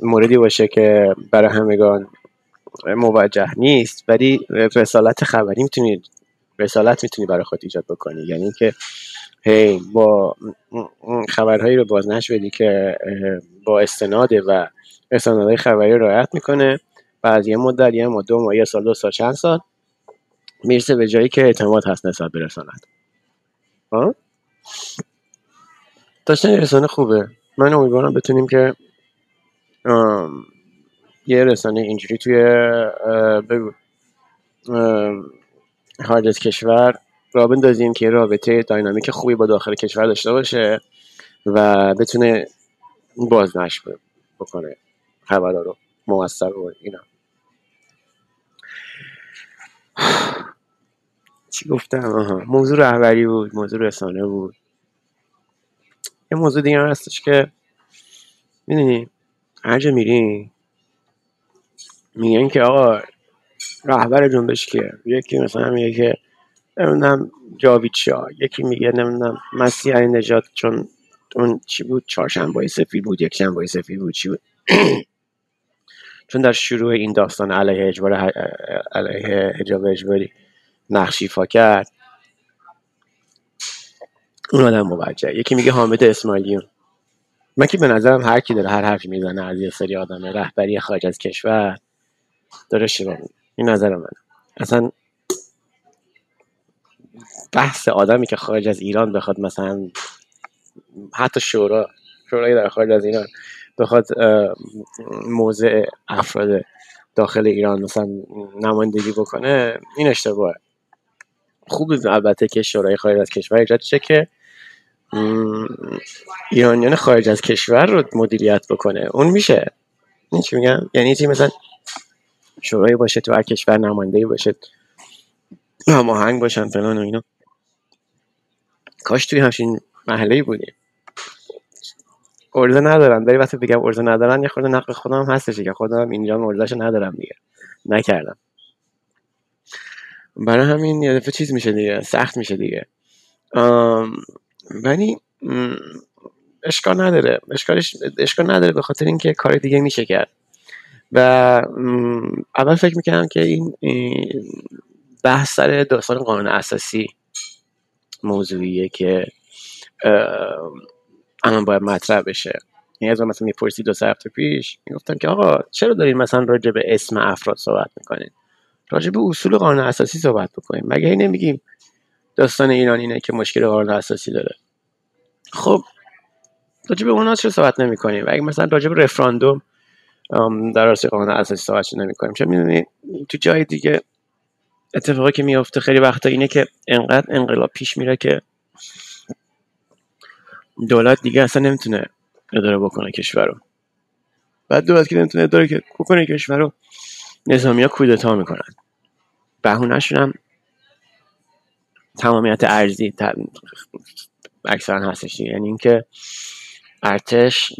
[SPEAKER 2] موردی باشه که برای همگان موجه نیست ولی رسالت خبری می‌تونی رسالت می‌تونی برای خود ایجاد بکنی. یعنی اینکه هی با خبرهایی رو بازنش بدی که با استناده و استنادهای خبری رعایت می‌کنه. از یه مدت یه مدت دو ماه یه سال دو سال چند سال می‌رسه به جایی که اعتماد هست نسبت به رسانت داشتن رسانه خوبه. من امیدوارم بتونیم که یه رسانه اینجوری توی بگو خارج کشور را بندازیم که رابطه داینامیک خوبی با داخل کشور داشته باشه و بتونه بازنش بکنه خبرها رو موثر و اینا. چی گفتم؟ آها. موضوع رهبری بود موضوع رسانه بود. یه موضوع دیگه هستش که می‌دونی هر جا میری میگن که آقا رهبر جنبش که یکی مثلا میگه که نمی‌دونم جاوید شاه یکی میگه نمی‌دونم مسیح نجات چون اون چی بود؟ چهارشنبه سفید بود یک شنبه سفید بود. چی بود؟ چون در شروع این داستان علیه اجبار علیه حجاب اجباری نقشیفا کرد اون آدم موجه. یکی میگه حامد اسماعیلیون. من که به نظرم هر کی داره هر حرفی می‌زنه از یه سری آدم رهبری خارج از کشور داره شما این نظر من اصلا بحث آدمی که خارج از ایران بخواد مثلا حتی شورا شورای در خارج از ایران بخواد موضع افراد داخل ایران مثلا نمایندگی بکنه این اشتباهه. خوب البته که شورای خارج از کشور ایجاد شه که ایرانیان خارج از کشور رو مدیریت بکنه. اون میشه. این چی میگم؟ یعنی چی مثلا؟ شورای باشه تو هر کشور نماینده باشه هماهنگ باشن فلان و اینا. کاش توی همچین محله بودیم. ارزه ندارم داری وقتی بگم ارزه ندارن یه خورده نقل خودم هستش که خودم اینجا ارزش ندارم دیگه. نکردم. برای همین یه دفعه چیز میشه دیگه. سخت میشه دیگه. ولی اشکال نداره. اشکالش اشکال نداره به خاطر اینکه کار دیگه میشه کرد. و اول فکر می‌کنم که این بحث سر داستان قانون اساسی موضوعیه که الان باید مطرح بشه. یعنی از مثلا می‌پرسی دو هفته پیش می‌گفتم که آقا چرا دارین مثلا راجع به اسم افراد صحبت می‌کنین؟ راجع به اصول قانون اساسی صحبت بکنیم. مگه این نمیگیم داستان ایران اینه که مشکل قانون اساسی داره؟ خب راجع به اونا چرا صحبت نمی‌کنیم؟ اگه مثلا راجع به رفراندوم در راستی قانون اساسی صحبت نمی‌کنیم. چون می‌دونی تو جای دیگه اتفاقی که میافته خیلی وقتا اینه که انقدر انقلاب پیش میره که دولت دیگه اصلا نمی‌تونه اداره بکنه کشور رو. بعد دولت که نمی‌تونه اداره بکنه کشور رو نظامی ها کودتا می‌کنن. بهونهشون هم تمامیت ارزی اکثرا هستش یعنی اینکه ارتش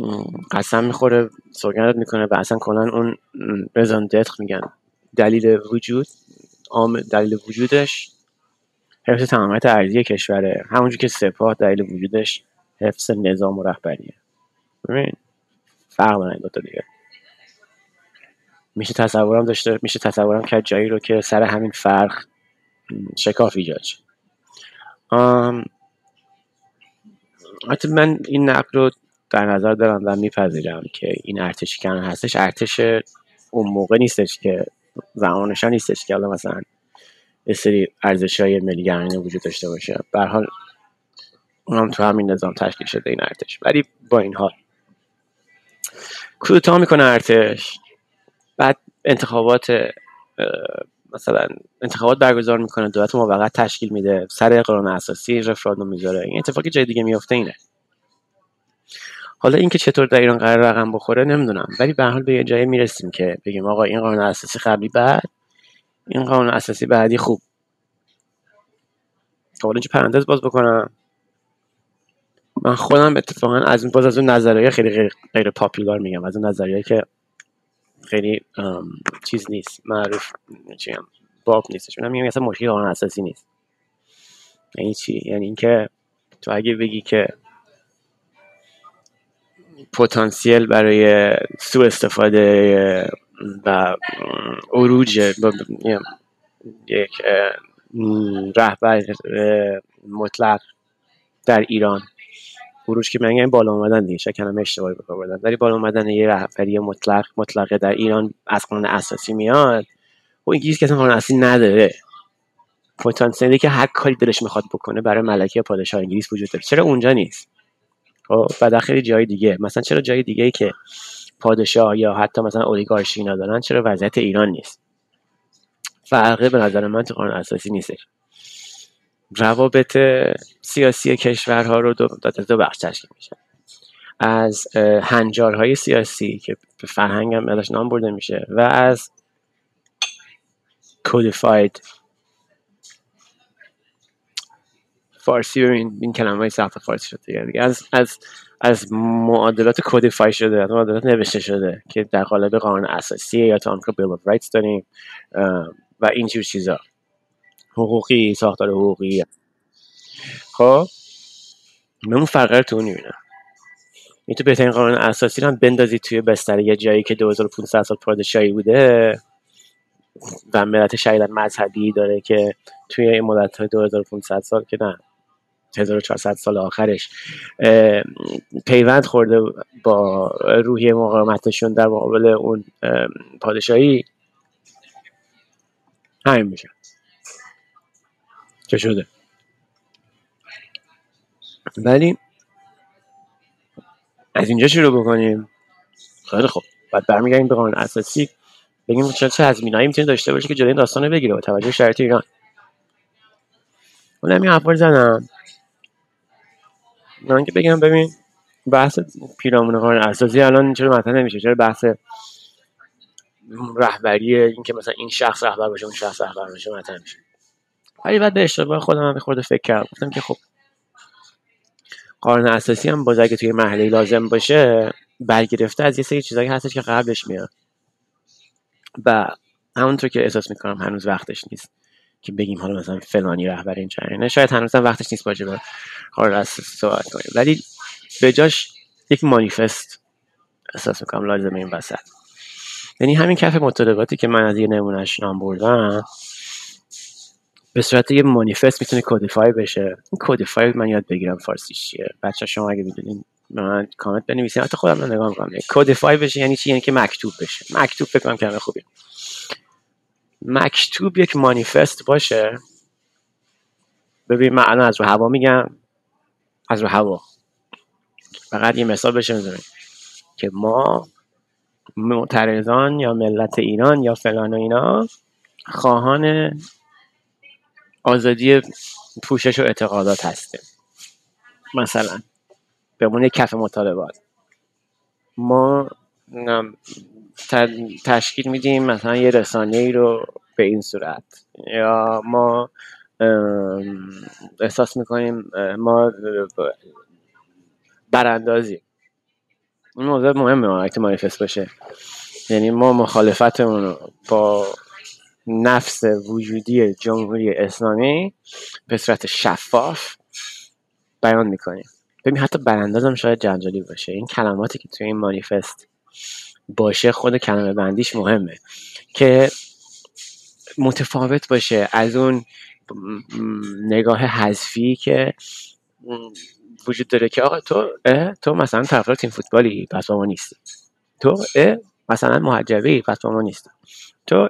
[SPEAKER 2] قسم می‌خوره سوگند می‌کنه و اصلا کنن اون رزان دتخ میگن. دلیل وجود دلیل وجودش حفظ تمامیت ارزی کشوره. همونجور که سپاه دلیل وجودش حفظ نظام و رهبریه. ببین فرق دارن دوتا دیگه. میشه تصورم داشته میشه تصورم کرد جایی رو که سر همین فرق شکاف ایجاد حتی من این نقد رو در نظر دارم و میپذیرم که این ارتشی که هستش ارتش اون موقع نیستش که زمانش نیستش که مثلا یه سری ارزش های ملی وجود داشته باشه. به حال اونم تو همین نظام تشکیل شده این ارتش. ولی با این حال. کودتا می‌کنه ارتش. بعد انتخابات مثلا انتخابات برگزار می‌کنه. دولت موقت تشکیل میده. سر قانون اساسی رفراندوم می‌ذاره. این اتفاقی جای دیگه میفته اینه. حالا اینکه چطور در ایران قرار رقم بخوره نمی‌دونم. ولی به حال به یه جایی می‌رسیم که بگیم آقا این قانون اساسی قبلی بعد این قانون اساسی بعدی خوب. خب حالا اینجا پرندز باز بکنم. من خودم اتفاقا از باز از اون نظریه خیلی غیر, غیر پاپولار میگم. از اون نظریه که خیلی چیز نیست. معروف چیم باب نیستش. من میگم اصلا مشکل قانون اساسی نیست. یعنی چی؟ یعنی اینکه تو اگه بگی که پتانسیل برای سوء استفاده و عروج یک رهبر مطلق در ایران. خروج که من بالا اومدن دیگه شکنم اشتباهی بکار بردن ولی بالا اومدن یه رهبری مطلق مطلقه در ایران از قانون اساسی میاد. و این که قانون اساسی نداره. پتانسیلی که هر کاری دلش می‌خواد بکنه برای ملکه پادشاه انگلیس وجود داره. چرا اونجا نیست؟ خب و در خیلی جای دیگه. مثلا چرا جای دیگه ای که پادشاه یا حتی مثلا اولیگارشی ندارن چرا وضعیت ایران نیست؟ فرقه به نظر من تو قانون اساسی نیستش روابط سیاسی کشورها رو دو, دو بخش تشکیل میشه. از هنجارهای سیاسی که به فرهنگ هم نام برده میشه و از کودیفاید فارسی ببین این کلمه های سخت فارسی شده دیگه. از از از معادلات کودیفای شده از معادلات نوشته شده که در قالب قانون اساسی یا تا آمریکا بیل اف رایتس داریم و اینجور چیزا. حقوقی ساختار حقوقی. خب؟ من اون تو می‌بینم. این تو بهترین قانون اساسی رو هم بندازی توی بستر یه جایی که 2500 سال پادشاهی بوده و ملت شاید مذهبی داره که توی این مدت های 2500 سال که نه. 1400 سال آخرش پیوند خورده با روحی مقاومتشون در مقابل اون پادشاهی. همین میشه. چه شده؟ ولی از اینجا شروع بکنیم. خیلی خوب. بعد برمیگردیم به قانون اساسی. بگیم چه چه هایی می‌تونه داشته باشه که جلوی داستان رو بگیره با توجه شرایط ایران. اون همین زدم. من که بگم ببین بحث پیرامون قانون اساسی الان چرا مطرح نمیشه؟ چرا بحث رهبری این که مثلا این شخص رهبر باشه اون شخص رهبر باشه مطرح میشه؟ ولی بعد به اشتباه خودم هم خورده فکر کردم. گفتم که خب قانون اساسی هم باز اگه توی محله لازم باشه برگرفته از یه سری چیزایی هستش که قبلش میاد. و همونطور که احساس می‌کنم هنوز وقتش نیست. که بگیم حالا مثلا فلانی رهبر این جریانه شاید هنوز هم وقتش نیست باشه با قانون اساسی صحبت کنیم. ولی به جاش یک مانیفست احساس می‌کنم لازمه این وسط. یعنی همین کف مطالباتی که من از یه نمونهش نام بردم به صورت یه مانیفست می‌تونه کودیفای بشه. این کودیفای من یاد بگیرم فارسی چیه. بچه شما اگه می‌دونین من کامنت بنویسین. حتی خودم رو نگاه می‌کنم. کودیفای بشه یعنی چی؟ یعنی که مکتوب بشه. مکتوب فکر کنم خوبی مکتوب یک مانیفست باشه. ببین من از رو هوا میگم. از رو هوا. فقط یه مثال بشه می‌زنیم که ما معترضان یا ملت ایران یا فلان و اینا خواهان آزادی پوشش و اعتقادات هستیم. مثلا به عنوان کف مطالبات. ما تشکیل میدیم مثلا یه رسانه ای رو به این صورت. یا ما احساس می‌کنیم ما براندازیم این موضوع مهمه وقتی مانیفست باشه. یعنی ما مخالفتمون رو با نفس وجودی جمهوری اسلامی به صورت شفاف بیان می‌کنیم. ببین حتی براندازم شاید جنجالی باشه. این کلماتی که توی این مانیفست باشه خود کلمه بندیش مهمه. که متفاوت باشه از اون نگاه حذفی که وجود داره که آقا تو تو مثلا طرفدار تیم فوتبالی پس با ما نیستی. تو مثلا محجبی پس با ما نیستی. تو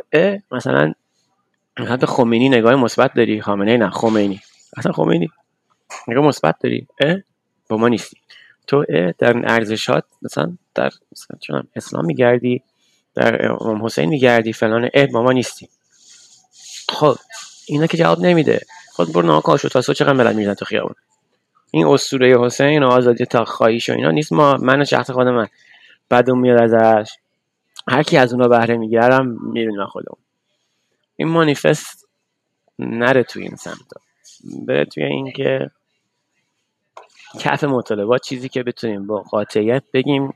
[SPEAKER 2] مثلا به خمینی نگاه مثبت داری خامنه نه خمینی. اصلا خمینی. نگاه مثبت داری اه با ما نیستی. تو در ارزشات مثلا در مثلا اسلام میگردی در امام حسین میگردی فلان اه ما نیستی. خب اینا که جواب نمیده. خود برو نها کاشو تاسو چقدر ملت میزن تو خیابون. این اسطوره حسین و آزادی تا خواهیش و اینا نیست. ما من شخص خود من بعد میاد ازش. هر کی از اونا بهره می‌گیرم می‌بینیم خودمون این مانیفست نره توی این سمت. بره توی اینکه کف مطالبات چیزی که بتونیم با قاطعیت بگیم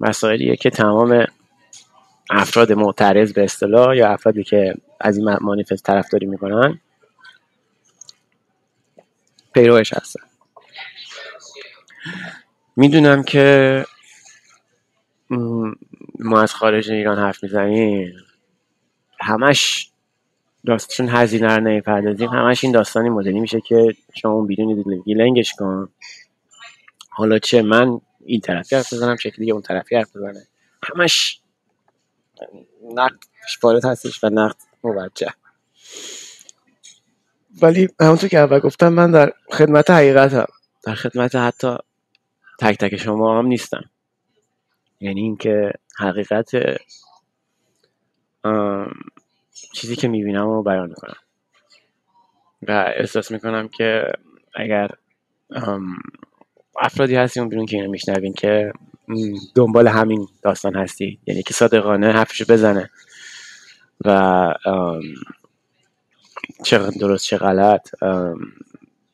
[SPEAKER 2] مسائلیه که تمام افراد معترض به اصطلاح یا افرادی که از این مانیفست طرفداری می‌کنن پیروش هستن. می‌دونم که ما از خارج ایران حرف می‌زنیم. همش داستان هزینه رو نمی‌پردازیم. همش این داستانی مدلی میشه که شما اون بیرون دیدی. لنگش کن. حالا چه؟ من این طرفی حرف بزنم چه دیگه اون طرفی حرف بزنه. همش نقد وارد هستش و نقد موجه. ولی همونطور که اول گفتم من در خدمت حقیقت هم در خدمت حتی تک تک شما هم نیستم. یعنی اینکه حقیقت چیزی که می‌بینم رو بیان می‌کنم. و احساس می‌کنم که اگر افرادی هستیم بیرون که اینو میشنوین که دنبال همین داستان هستی یعنی که صادقانه حرفشو بزنه و چه درست چه غلط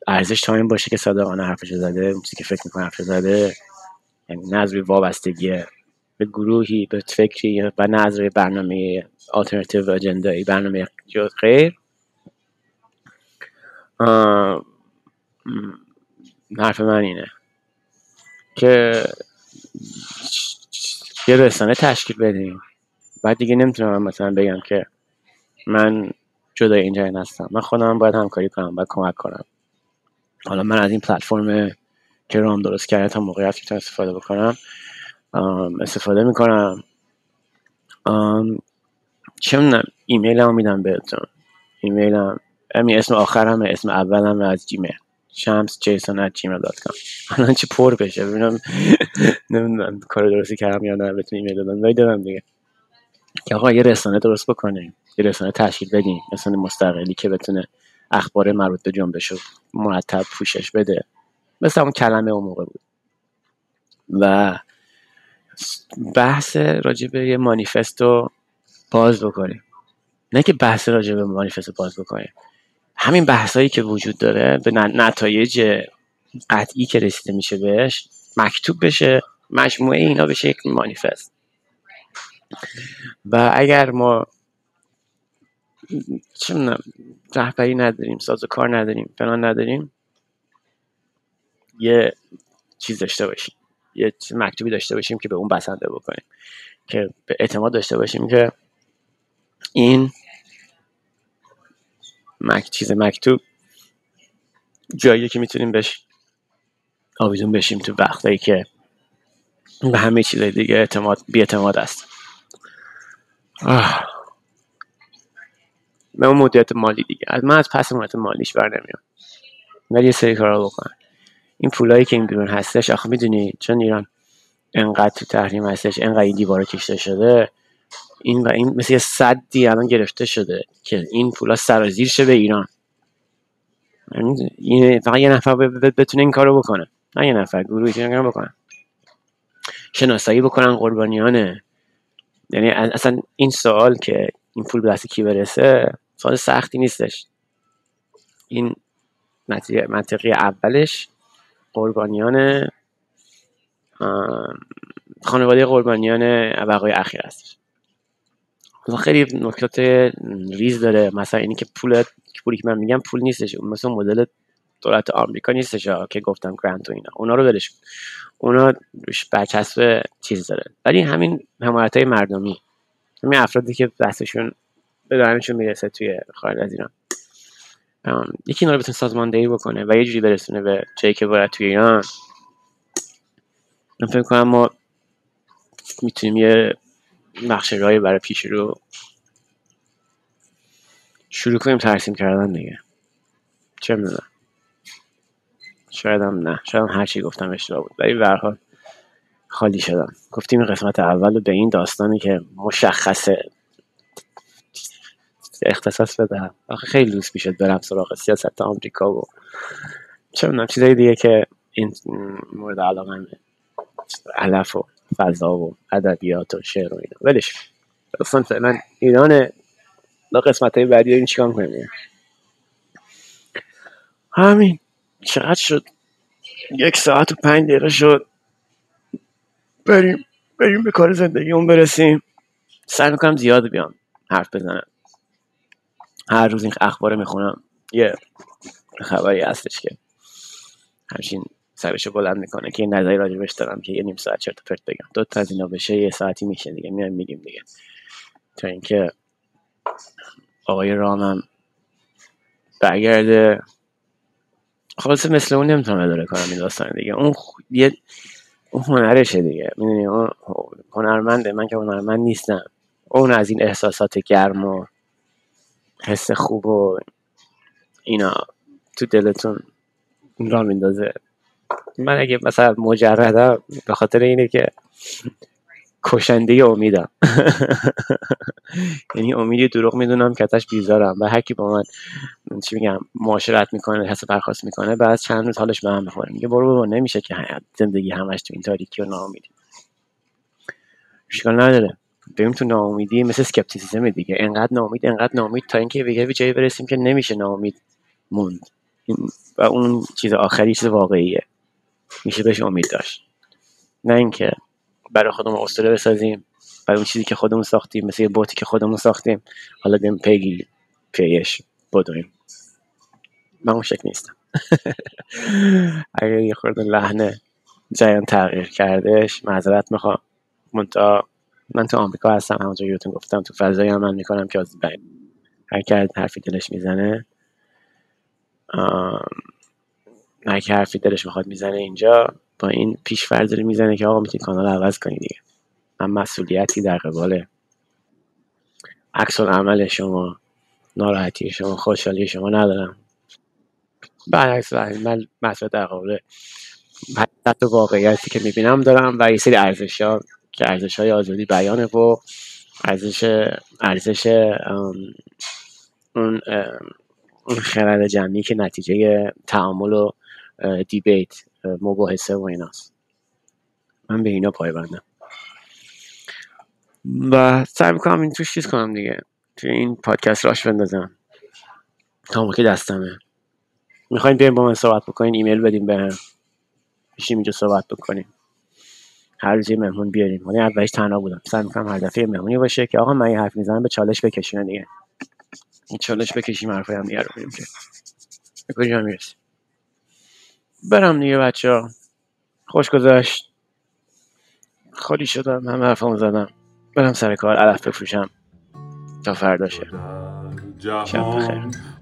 [SPEAKER 2] ارزش تا این باشه که صادقانه حرفشو زده چیزی که فکر می‌کنه حرفشو زده یعنی نه از وابستگی به گروهی به فکری و روی برنامه آلترنتیو اجندایی برنامه غیر حرف من اینه که یه رسانه تشکیل بدیم. بعد دیگه نمی‌تونم مثلا بگم که من جدای اینجا هستم. من خودم باید همکاری کنم باید کمک کنم. حالا من از این پلتفرم که رام درست کرده تا موقعیت استفاده بکنم. استفاده می‌کنم. چه می‌دونم ایمیل هم میدم بهتون. ایمیل هم اسم آخرم اسم اولم از جیمیل. شمس جیسون at Gmail dot com الان چه پر بشه ببینم نمی‌دونم کار درستی کردم یا نه بتون ایمیل دادم. ولی دادم دیگه. که آقا یه رسانه درست بکنیم یه رسانه تشکیل بدیم رسانه مستقلی که بتونه اخبار مربوط به جنبش مرتب پوشش بده. مثل اون کلمه اون موقع بود. و بحث راجع به یه مانیفستو باز بکنیم. نه که بحث راجع به مانیفستو باز بکنیم. همین بحثایی که وجود داره به نتایج قطعی که رسیده میشه بهش مکتوب بشه مجموعه اینا بشه یک مانیفست. و اگر ما چه رهبری نداریم ساز و کار نداریم فلان نداریم یه چیز داشته باشیم. یه مکتوبی داشته باشیم که به اون بسنده بکنیم. که به اعتماد داشته باشیم که این مک... چیز مکتوب جایی که می‌تونیم بهش آویزون بشیم تو وقتایی که به همه چیزای دیگه اعتماد بی اعتماد است به اون مدیریت مالی دیگه. از من از پس مدیریت مالیش بر نمیام ولی یه سری کارا بکنم. این پولایی که این بیرون هستش آخه می‌دونی چون ایران انقدر تو تحریم هستش انقدر این دیواره کشته شده این و این مثل یه صدی الان گرفته شده که این پولا سرازیر شه به ایران. یعنی فقط یه نفر بتونه این کارو بکنه. نه یه نفر گروهی که بکنن. شناسایی بکنن قربانیانه. یعنی اصلا این سوال که این پول به دست کی برسه سوال سختی نیستش. این منطقی اولش قربانیان خانواده قربانیان وقای اخیر هستش. خیلی نکات ریز داره. مثلا اینی که پول پولی که من میگم پول نیستش. مثلا مدل دولت آمریکا نیستش که گفتم گرانت و اینا. اونا رو ولش اونا روش برچسب چیز داره. ولی همین حمایت های مردمی. همین افرادی که دستشون به دارمشون می‌رسه توی خارج از ایران یکی اینا رو بتونه سازماندهی بکنه و یه جوری برسونه به جایی که باید توی ایران. من فکر کنم ما می‌تونیم یه نقشه رای برای پیش رو شروع کنیم ترسیم کردن دیگه. چه می‌دونم. شاید هم نه. شاید هم هرچی گفتم اشتباه بود. ولی به خالی شدم. گفتیم قسمت اول به این داستانی که مشخصه اختصاص بدم. آخه خیلی دوست می‌شد برم سراغ سیاست آمریکا و چه می‌دونم چیزایی دیگه که این مورد علاقه علف و فضا و ادبیات و شعر و اینا. ولش اصلا فعلا ایران لا قسمت های بعدی این چیکار کنیم همین. چقدر شد؟ یک ساعت و پنج دقیقه شد. بریم بریم به کار زندگیمون برسیم. سعی می‌کنم زیاد بیام حرف بزنم. هر روز این اخبار می‌خونم. یه خبری هستش که همچین سرشو بلند می‌کنه که یه نظری راجبش دارم که یه نیم ساعت چرت پرت بگم. دو تا از اینا بشه یه ساعتی میشه دیگه میایم میگیم دیگه. تا اینکه آقای رامم برگرده. خلاص مثل اون نمی‌تونم اداره کنم این داستان دیگه. اون یه اون هنرشه دیگه. می‌دونی؟ اون هنرمنده. من که هنرمند نیستم. اون از این احساسات گرم و حس خوب و اینا تو دلتون را میندازه. من اگه مثلا مجردم به خاطر اینه که کشنده امیدم. یعنی امیدی دروغ می‌دونم که ازش بیزارم و هر کی با من چی میگم معاشرت می‌کنه حس برخواست می‌کنه بعد چند روز حالش به هم می‌خوره. میگه برو بابا نمیشه که زندگی همش تو این تاریکی و ناامیدی. اشکال نداره. بریم تو ناامیدی مثل سکپتیسیزم دیگه. انقدر ناامید انقدر ناامید تا اینکه به جایی برسیم که نمیشه ناامید موند. و اون چیز آخری چیز واقعیه. میشه بهش امید داشت. نه اینکه برای خودمون اسطوره بسازیم برای اون چیزی که خودمون ساختیم مثل یه بوتی که خودمون ساختیم حالا بیم پیگی پیش بدویم. من اون شکل نیستم. اگر یه خورده لحنه جایان تغییر کردش معذرت می‌خوام. منتها من تو آمریکا هستم همونطور یوتون گفتم تو فضایی عمل می‌کنم که از هر کی حرفی دلش می‌زنه هر کی حرفی دلش می‌خواد می‌زنه اینجا با این پیش داره می‌زنه که آقا می‌تونی کانال عوض کنی دیگه. من مسئولیتی در قبال عکس عمل شما ناراحتی شما خوشحالی شما ندارم. برعکس من مسئله در قبال حقیقت واقعیتی که می‌بینم دارم و یه سری ارزش ها که ارزش های آزادی بیانه و ارزش ارزش اون اون خرد جمعی که نتیجه تعامل و دیبیت مباحثه و ایناست. من به اینا پایبندم و سعی می‌کنم این توش چیز کنم دیگه. توی این پادکست راش بندازم. تا که دستمه. می‌خواین بیایم با من صحبت بکنین ایمیل بدیم به هم بشیم اینجا صحبت بکنیم. هر روز یه مهمون بیاریم. من اولش تنها بودم. سعی می‌کنم هر دفعه مهمونی باشه که آقا من یه حرف می‌زنم به چالش بکشین دیگه. این چالش بکشیم حرفای هم دیگه رو که. به کجا می‌رسیم؟ برم دیگه بچه ها خوش گذشت. خالی شدم همه حرفمو زدم. برم سر کار علف بفروشم. تا فرداشه شب بخیر.